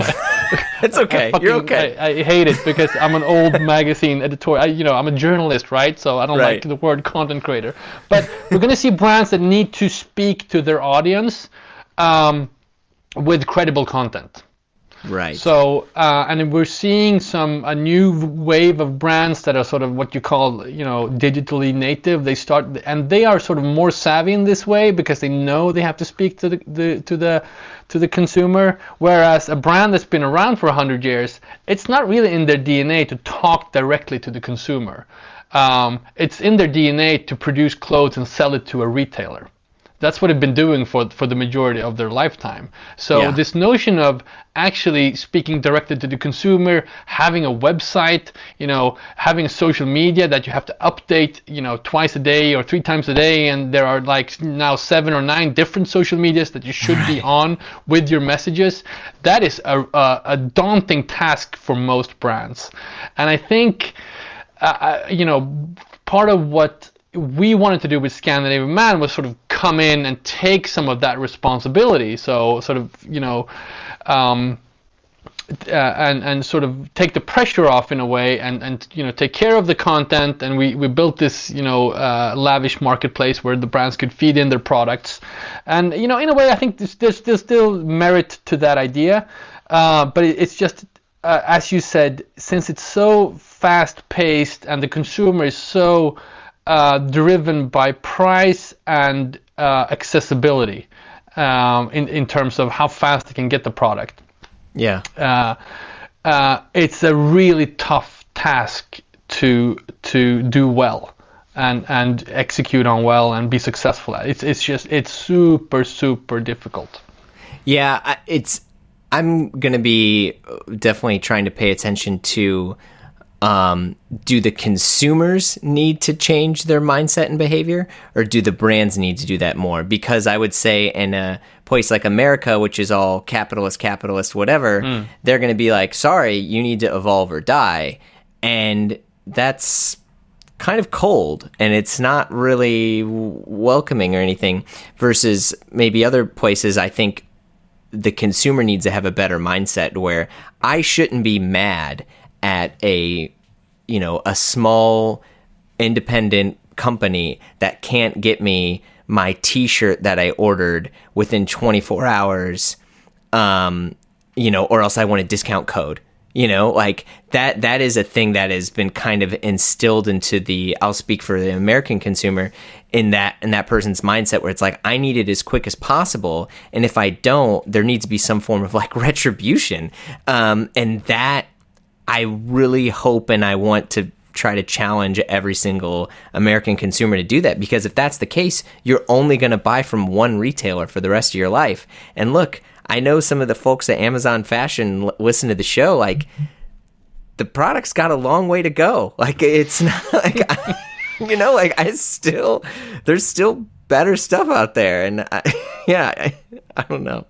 It's okay. (laughs) Fucking- You're okay. I, I hate it because I'm an old (laughs) magazine editor. I, you know, I'm a journalist, right? So I don't Right. like the word content creator. But we're gonna see brands that need to speak to their audience um, with credible content. Right. So, uh, and we're seeing some a new wave of brands that are sort of what you call, you know, digitally native. They start and they are sort of more savvy in this way because they know they have to speak to the, the to the to the consumer. Whereas a brand that's been around for hundred years, it's not really in their DNA to talk directly to the consumer. Um, it's in their DNA to produce clothes and sell it to a retailer that's what they've been doing for for the majority of their lifetime. So Yeah. this notion of actually speaking directly to the consumer, having a website, you know, having social media that you have to update, you know, twice a day or three times a day, and there are like now seven or nine different social medias that you should be on with your messages. That is a, a, a daunting task for most brands, and I think uh, uh, you know, part of what we wanted to do with Scandinavian Man was sort of come in and take some of that responsibility. So sort of, you know, um, uh, and and sort of take the pressure off in a way, and and you know take care of the content. And we we built this you know uh, lavish marketplace where the brands could feed in their products, and you know in a way I think there's there's, there's still merit to that idea, uh, but it, it's just uh, as you said, since it's so fast paced and the consumer is so uh, driven by price and uh, accessibility um, in, in terms of how fast they can get the product. yeah. Uh, uh, it's a really tough task to to do well and and execute on well and be successful at. It's it's just it's super super difficult. Yeah, it's. I'm gonna be definitely trying to pay attention to. Um, do the consumers need to change their mindset and behavior, or do the brands need to do that more? Because I would say in a place like America, which is all capitalist, capitalist, whatever, they're going to be like, "Sorry, you need to evolve or die," and that's kind of cold and it's not really welcoming or anything versus maybe other places i think the consumer needs to have a better mindset where i shouldn't be mad at a you know a small independent company that can't get me my t-shirt that i ordered within 24 hours um you know or else i want a discount code you know? Like that that is a thing that has been kind of instilled into the i'll speak for the american consumer in that in that person's mindset where it's like i need it as quick as possible and if i don't there needs to be some form of like (laughs) retribution. Um and that i really hope and i want to try to challenge every single American consumer to do that because if that's the case, you're only going to buy from one retailer for the rest of your life. And look, I know some of the folks at Amazon Fashion listen to the show like the product's got a long way to go. (laughs) Like it's (laughs) not like I, you know like I still there's still better stuff out there and I, (laughs) yeah, I, I don't know.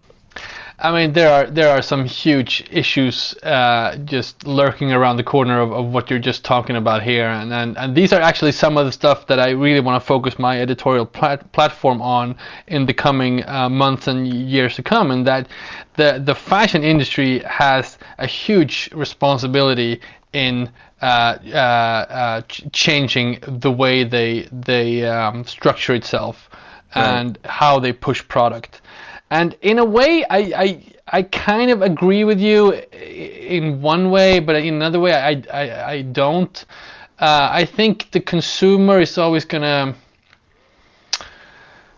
I mean, there are there are some huge issues uh, just lurking around the corner of, of what you're just talking about here, and, and and these are actually some of the stuff that I really want to focus my editorial plat- platform on in the coming uh, months and years to come, and that the the fashion industry has a huge responsibility in uh, uh, uh, ch- changing the way they they um, structure itself and how they push product. And in a way, I, I I kind of agree with you in one way, but in another way, I I, I don't. Uh, I think the consumer is always gonna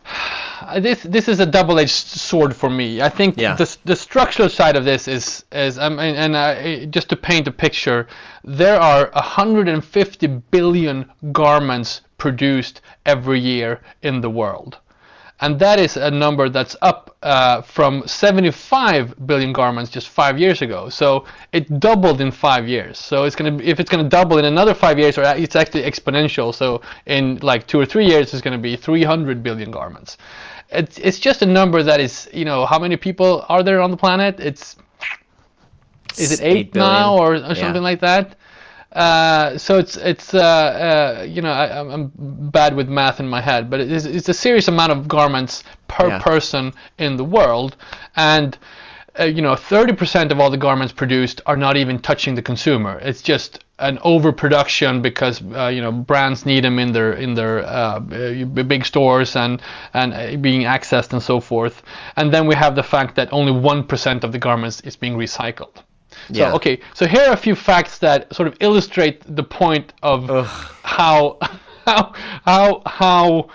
(sighs) this this is a double-edged sword for me. I think Yeah. the the structural side of this is is I mean, and uh, just to paint a picture, there are 150 billion garments produced every year in the world, and that is a number that's up uh, from 75 billion garments just five years ago. So it doubled in five years. So it's gonna if it's gonna double in another five years, or it's actually exponential. So in like two or three years, it's gonna be 300 billion garments. It's it's just a number that is you know how many people are there on the planet? It's is it Eight eight, now or, or Yeah. something like that? Uh, so it's it's uh, uh, you know I, I'm- I'm bad with math in my head, but it's, it's a serious amount of garments per Yeah. person in the world, and uh, you know 30% of all the garments produced are not even touching the consumer. It's just an overproduction because uh, you know brands need them in their in their big stores and and being accessed and so forth. And then we have the fact that only one percent of the garments is being recycled. So Yeah. okay, so here are a few facts that sort of illustrate the point of how (laughs) how how how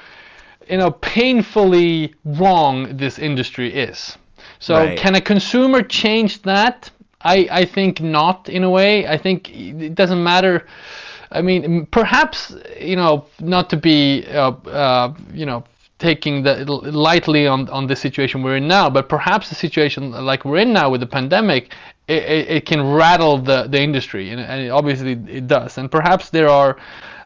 you know painfully wrong this industry is. So Right. can a consumer change that? I I think not in a way. I think it doesn't matter. I mean, perhaps you know not to be uh, uh, you know taking the lightly on on the situation we're in now, but perhaps the situation like we're in now with the pandemic, it, it, it can rattle the the industry, and, and obviously it does. And perhaps there are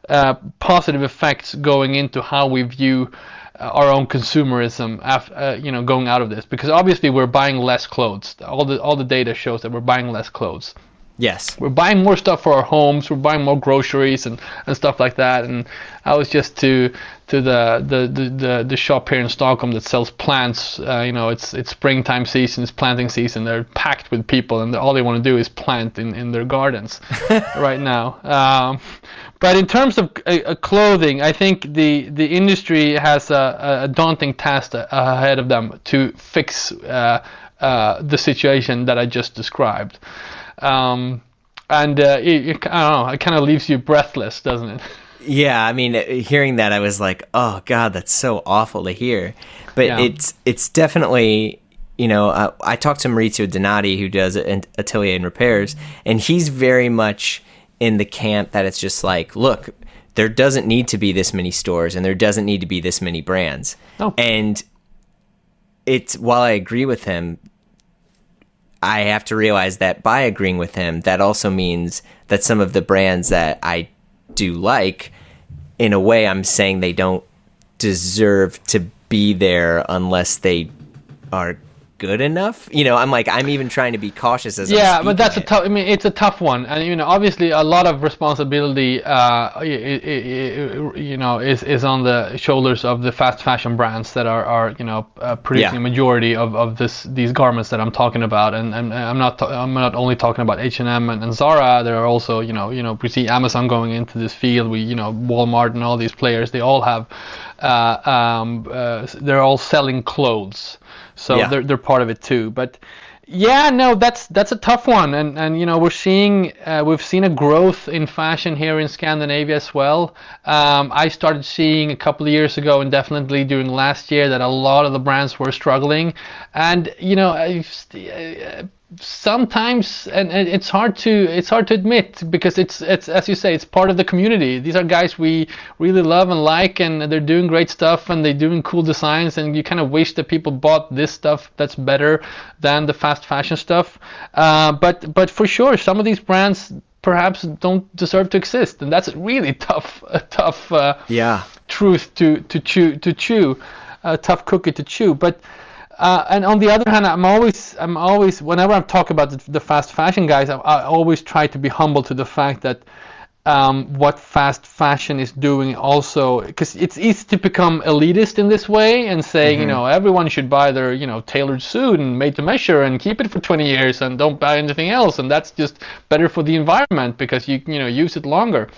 uh, positive effects going into how we view uh, our own consumerism, af- uh, you know, going out of this, because obviously we're buying less clothes. All the all the data shows that we're buying less clothes Yes. we're buying more stuff for our homes. We're buying more groceries and, and stuff like that. And I was just to to the the, the, the, the shop here in Stockholm that sells plants. Uh, you know, it's it's springtime season, it's planting season. They're packed with people, and all they want to do is plant in, in their gardens (laughs) right now. Um, but in terms of uh, uh, clothing, I think the the industry has a, a daunting task ahead of them to fix uh, uh, the situation that I just described um, and uh, it, it, I don't know, it kind of leaves you breathless, doesn't it? (laughs) Yeah, I mean, hearing that, I was like, "Oh God, that's so awful to hear." But Yeah. it's it's definitely, you know, uh, I talked to Maurizio Donadi, who does atelier and repairs, and he's very much in the camp that it's just like, look, there doesn't need to be this many stores, and there doesn't need to be this many brands, No. and it's while I agree with him, I have to realize that by agreeing with him, that also means that some of the brands that I do like, in a way, I'm saying they don't deserve to be there unless they are good enough. You know, I'm like, I'm even trying to be cautious as yeah, but that's a tough. I mean, it's a tough one, and you know, obviously, a lot of responsibility, uh, you know, is is on the shoulders of the fast fashion brands that are are you know uh, producing Yeah. a majority of, of this these garments that I'm talking about, and, and I'm not I'm not only talking about H and M and Zara. There are also you know you know we see Amazon going into this field. We you know Walmart and all these players. They all have, uh, um, uh, they're all selling clothes. So Yeah. they're they're part of it too. But yeah, no, that's that's a tough one, and and you know we're seeing uh, we've seen a growth in fashion here in Scandinavia as well. Um, I started seeing a couple of years ago, and definitely during last year, that a lot of the brands were struggling, and you know I've, uh, sometimes and, and it's hard to it's hard to admit because it's it's as you say it's part of the community. These are guys we really love and like and they're doing great stuff and they're doing cool designs and you kind of wish that people bought this stuff that's better than the fast fashion stuff. Uh, but but for sure some of these brands perhaps don't deserve to exist and that's a really (laughs) tough a tough uh, Yeah. truth to to chew to chew a tough cookie to chew. But uh, and on the other hand i'm always i'm always whenever i'm talking about the, the fast fashion guys I, I always try to be humble to the fact that um, what fast fashion is doing also because it's easy to become elitist in this way and say mm-hmm. you know everyone should buy their you know tailored suit and made to measure and keep it for 20 years and don't buy anything else and that's just better for the environment because you you know use it longer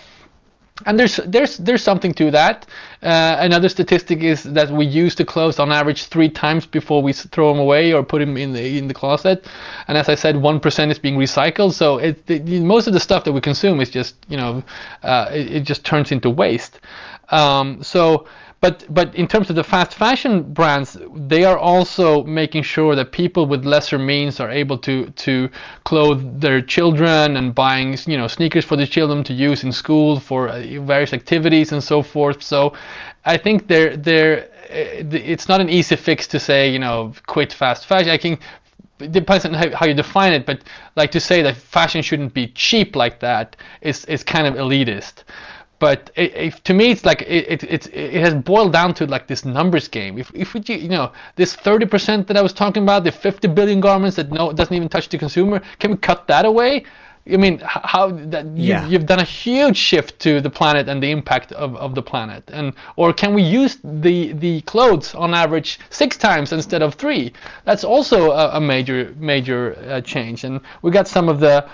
and there's there's there's something to that. Uh, another statistic is that we use the clothes on average three times before we throw them away or put them in the in the closet. And as I said, one percent is being recycled. So it, it, most of the stuff that we consume is just you know uh, it, it, just turns into waste. Um, so but but in terms of the fast fashion brands, they are also making sure that people with lesser means are able to to clothe their children and buying you know sneakers for the children to use in school for uh, various activities and so forth. So I think they're they're uh, it's not an easy fix to say you know quit fast fashion. I think it depends on how, how you define it, but like to say that fashion shouldn't be cheap like that is is kind of elitist but it, it, to me it's like it, it, it has boiled down to like this numbers game. If, if we you know this 30% that i was talking about the 50 billion garments that no doesn't even touch the consumer can we cut that away? I mean how that yeah. you, have done a huge shift to the planet and the impact of, of the planet. And or can we use the the clothes on average six times instead of three? That's also a, a major major uh, change. And we got some of the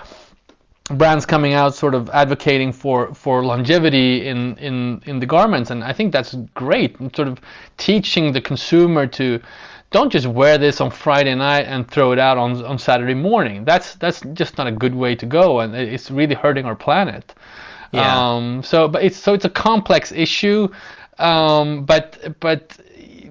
brands coming out sort of advocating for for longevity in in in the garments. And i think that's great and sort of teaching the consumer to don't just wear this on friday night and throw it out on on saturday morning. That's that's just not a good way to go and it's really hurting our planet. Yeah. Um, so but it's so it's a complex issue um, but but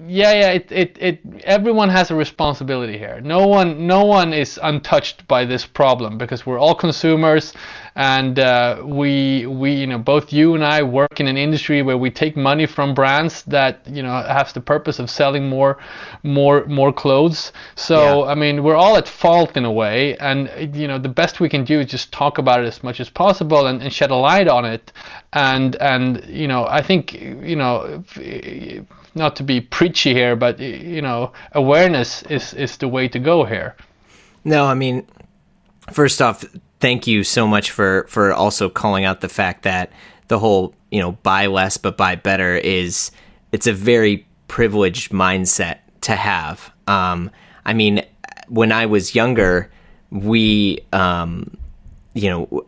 yeah, yeah. It, it, it. Everyone has a responsibility here. No one, no one is untouched by this problem because we're all consumers, and uh, we, we, you know, both you and I work in an industry where we take money from brands that, you know, has the purpose of selling more, more, more clothes. So, yeah. I mean, we're all at fault in a way, and you know, the best we can do is just talk about it as much as possible and, and shed a light on it, and and you know, I think you know. If, not to be preachy here, but you know, awareness is is the way to go here. No, I mean, first off, thank you so much for for also calling out the fact that the whole you know buy less but buy better is it's a very privileged mindset to have. Um, I mean, when I was younger, we um, you know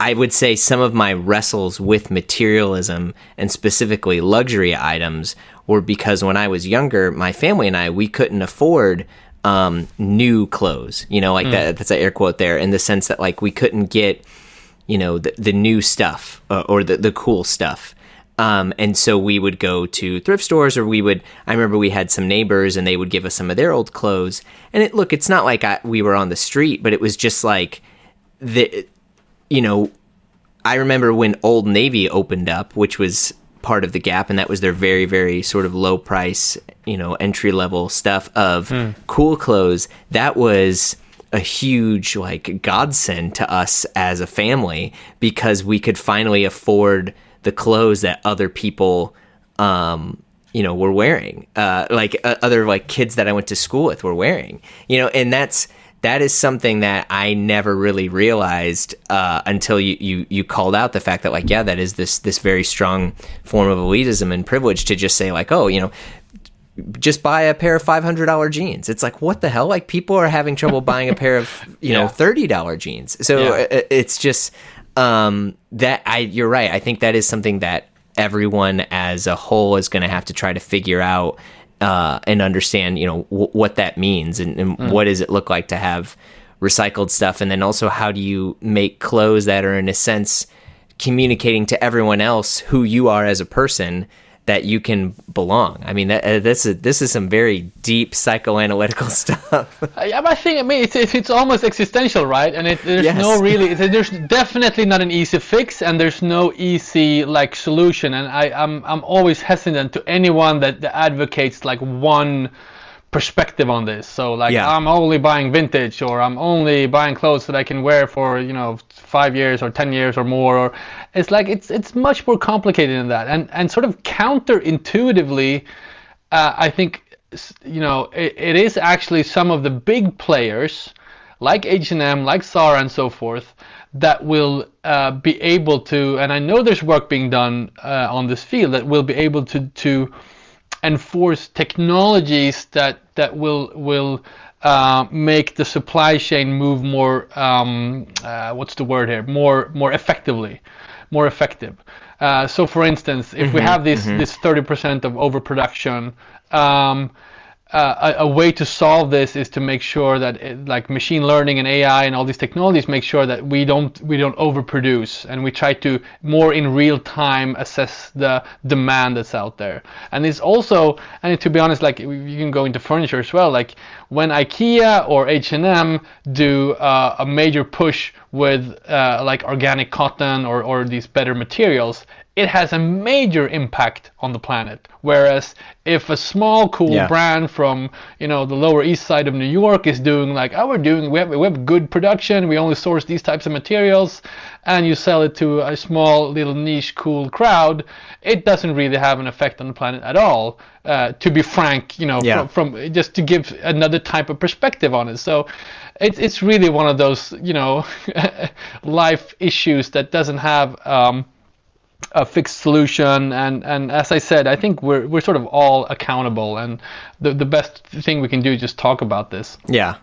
I would say some of my wrestles with materialism and specifically luxury items were because when I was younger, my family and I we couldn't afford um, new clothes. You know, like mm. that. That's an air quote there in the sense that like we couldn't get you know the, the new stuff uh, or the the cool stuff. Um, and so we would go to thrift stores, or we would. I remember we had some neighbors, and they would give us some of their old clothes. And it look, it's not like I, we were on the street, but it was just like the you know, I remember when Old Navy opened up, which was part of the gap and that was their very very sort of low price you know entry level stuff of mm. cool clothes that was a huge like godsend to us as a family because we could finally afford the clothes that other people um you know were wearing uh like uh, other like kids that I went to school with were wearing you know and that's that is something that I never really realized uh, until you, you you called out the fact that like yeah that is this this very strong form of elitism and privilege to just say like oh you know just buy a pair of five hundred dollar jeans. It's like what the hell? Like people are having trouble buying a pair of (laughs) you yeah. know thirty dollar jeans. So yeah. it's just um, that I you're right. I think that is something that everyone as a whole is going to have to try to figure out uh, and understand, you know, w- what that means and, and mm. what does it look like to have recycled stuff, and then also how do you make clothes that are in a sense communicating to everyone else who you are as a person that you can belong. I mean, that, uh, this is this is some very deep psychoanalytical (laughs) stuff. yeah, I think I mean it's it's almost existential, right? And it, there's yes. no really there's definitely not an easy fix, and there's no easy like solution. And I I'm I'm always hesitant to anyone that, that advocates like one perspective on this. So like yeah. I'm only buying vintage or I'm only buying clothes that I can wear for, you know, 5 years or 10 years or more or it's like it's it's much more complicated than that. And and sort of counterintuitively uh, I think you know, it, it is actually some of the big players like H&M, like Zara and so forth that will uh, be able to, and I know there's work being done uh, on this field that will be able to to enforce technologies that that will will uh, make the supply chain move more um, uh, what's the word here more more effectively more effective uh, so for instance if mm-hmm, we have this mm-hmm. this 30% of overproduction um, uh, a, a, way to solve this is to make sure that it, like machine learning and AI and all these technologies make sure that we don't we don't overproduce and we try to more in real time assess the demand that's out there. And it's also and to be honest, like you can go into furniture as well. Like when IKEA or H&M do uh, a major push with uh, like organic cotton or or these better materials, it has a major impact on the planet. Whereas if a small cool yeah. brand from you know the lower east side of New York is doing like oh we're doing we have, we have good production we only source these types of materials and you sell it to a small little niche cool crowd it doesn't really have an effect on the planet at all uh, to be frank you know yeah. from, from just to give another type of perspective on it so it's it's really one of those you know (laughs) life issues that doesn't have um, a fixed solution. And and as I said I think we're we're sort of all accountable. And the the best thing we can do is just talk about this. Yeah.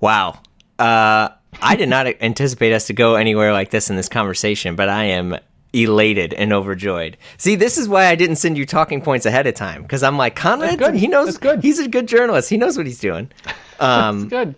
Wow. Uh, I did not (laughs) anticipate us to go anywhere like this in this conversation but I am elated and overjoyed. See this is why I didn't send you talking points ahead of time because I'm like Conrad he knows good. he's a good journalist. He knows what he's doing. (laughs) Um, That's good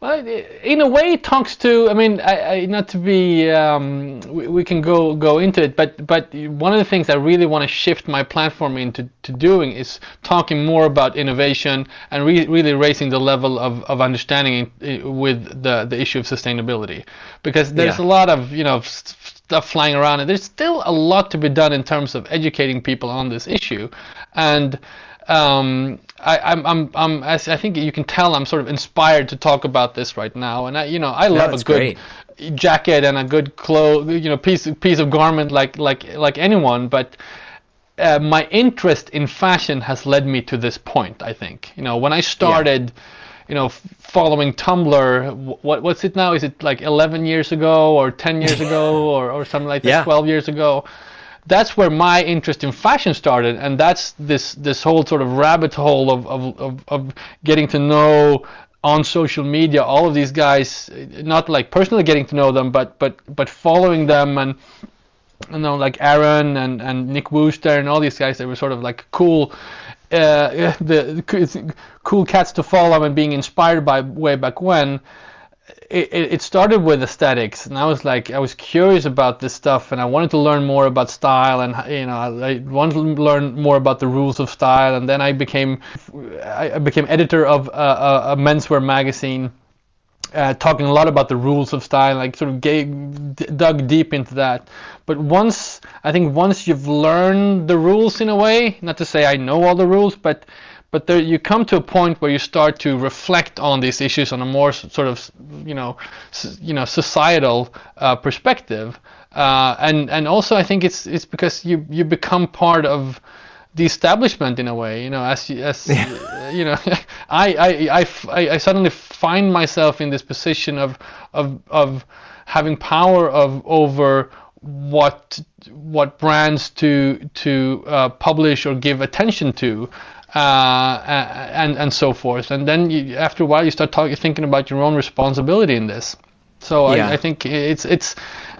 well, in a way, it talks to. I mean, I, I, not to be. Um, we, we, can go go into it, but but one of the things I really want to shift my platform into to doing is talking more about innovation and re- really raising the level of, of understanding with the the issue of sustainability, because there's yeah. a lot of you know stuff flying around, and there's still a lot to be done in terms of educating people on this issue, and um, I, I'm, I'm, I'm, I think you can tell I'm sort of inspired to talk about this right now. And I, you know, I love no, a good great. jacket and a good clothes, you know, piece, piece of garment like, like, like anyone. But uh, my interest in fashion has led me to this point. I think, you know, when I started, yeah. you know, following Tumblr, what, what's it now? Is it like 11 years ago or 10 years ago (laughs) or, or something like that? Yeah. 12 years ago that's where my interest in fashion started, and that's this this whole sort of rabbit hole of of, of, of getting to know on social media all of these guys, not like personally getting to know them, but but but following them and you know like Aaron and and Nick Wooster and all these guys. They were sort of like cool. Uh, (laughs) the cool cats to follow and being inspired by way back when it, it started with aesthetics and i was like i was curious about this stuff and i wanted to learn more about style and you know i wanted to learn more about the rules of style and then i became i became editor of a, a menswear magazine uh, talking a lot about the rules of style like sort of gave, dug deep into that. But once i think once you've learned the rules in a way not to say i know all the rules but but there, you come to a point where you start to reflect on these issues on a more sort of you know you know societal uh, perspective uh, and and also I think it's it's because you you become part of the establishment in a way you know as as yeah. (laughs) you know (laughs) I, I, I, I suddenly find myself in this position of of of having power of over what what brands to to uh, publish or give attention to uh, and and so forth. And then you, after a while, you start talking, thinking about your own responsibility in this. So yeah. I, I, think it's it's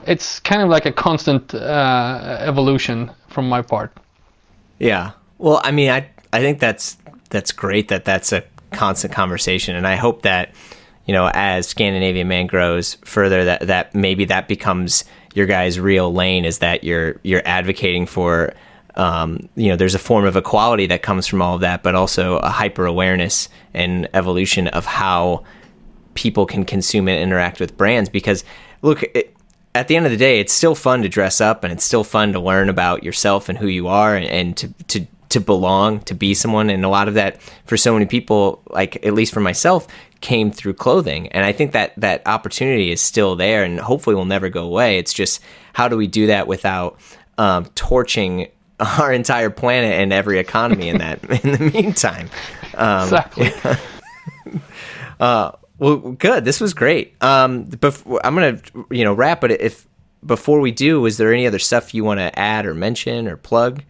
it's kind of like a constant uh, evolution from my part. Yeah. Well, I mean, I I think that's that's great that that's a constant conversation, and I hope that you know as Scandinavian Man grows further, that that maybe that becomes your guys' real lane is that you're you're advocating for um, you know, there's a form of equality that comes from all of that, but also a hyper awareness and evolution of how people can consume and interact with brands. Because look, it, at the end of the day, it's still fun to dress up and it's still fun to learn about yourself and who you are and, and to, to to belong, to be someone. And a lot of that for so many people, like at least for myself, came through clothing. And I think that that opportunity is still there and hopefully will never go away. It's just how do we do that without um, torching (laughs) our entire planet and every economy in that (laughs) in the meantime. Um, exactly. (laughs) uh, Well, good. This was great. Um, before, I'm gonna you know wrap, but if before we do, is there any other stuff you want to add or mention or plug?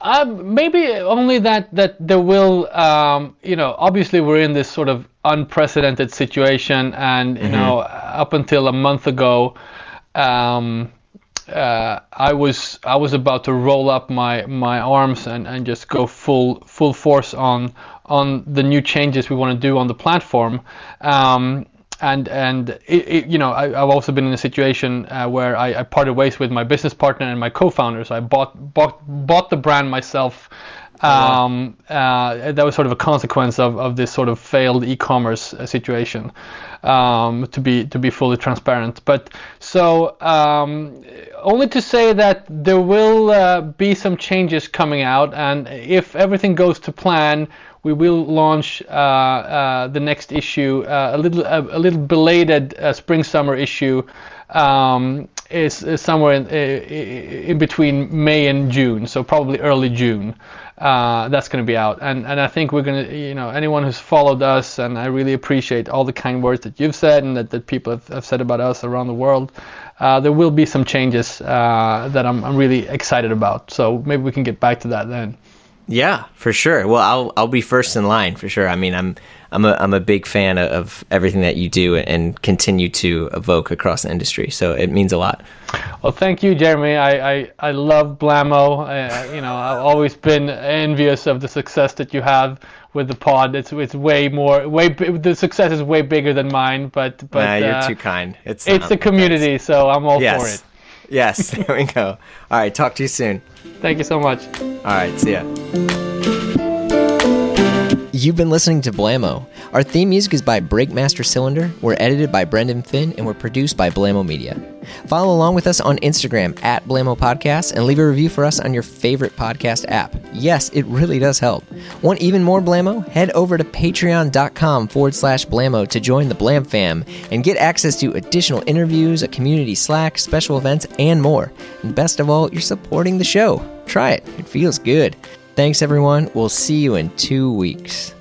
Uh, maybe only that that there will, um, you know, obviously we're in this sort of unprecedented situation, and you mm-hmm. know, up until a month ago, um, uh, I was I was about to roll up my my arms and, and just go full full force on on the new changes we want to do on the platform. Um, and and it, it, you know I, have also been in a situation uh, where I, I, parted ways with my business partner and my co-founder. So I bought bought bought the brand myself. Oh, um, uh, that was sort of a consequence of, of this sort of failed e-commerce uh, situation. Um, to be to be fully transparent, but so um, only to say that there will uh, be some changes coming out, and if everything goes to plan, we will launch uh, uh, the next issue, uh, a little a, little belated spring summer issue. Um, is, is, somewhere in, in between May and June, so probably early June. Uh, that's going to be out. And and I think we're going to, you know, anyone who's followed us, and I really appreciate all the kind words that you've said and that, that people have, have said about us around the world. Uh, there will be some changes uh, that I'm, I'm really excited about. So maybe we can get back to that then. Yeah, for sure. Well, I'll I'll be first in line for sure. I mean, I'm I'm a I'm a big fan of everything that you do and continue to evoke across the industry. So it means a lot. Well, thank you, Jeremy. I I, I love Blamo. Uh, you know, I've always been envious of the success that you have with the pod. It's it's way more way the success is way bigger than mine. But but nah, you're uh, too kind. It's it's the community, so I'm all yes. for it. Yes, (laughs) there we go. All right, talk to you soon. Thank you so much. All right, see ya. You've been listening to Blamo. Our theme music is by Breakmaster Cylinder. We're edited by Brendan Finn and we're produced by Blamo Media. Follow along with us on Instagram at Blamo Podcast and leave a review for us on your favorite podcast app. Yes, it really does help. Want even more Blamo? Head over to patreon.com forward slash Blamo to join the Blam fam and get access to additional interviews, a community Slack, special events, and more. And best of all, you're supporting the show. Try it, it feels good. Thanks, everyone. We'll see you in two weeks.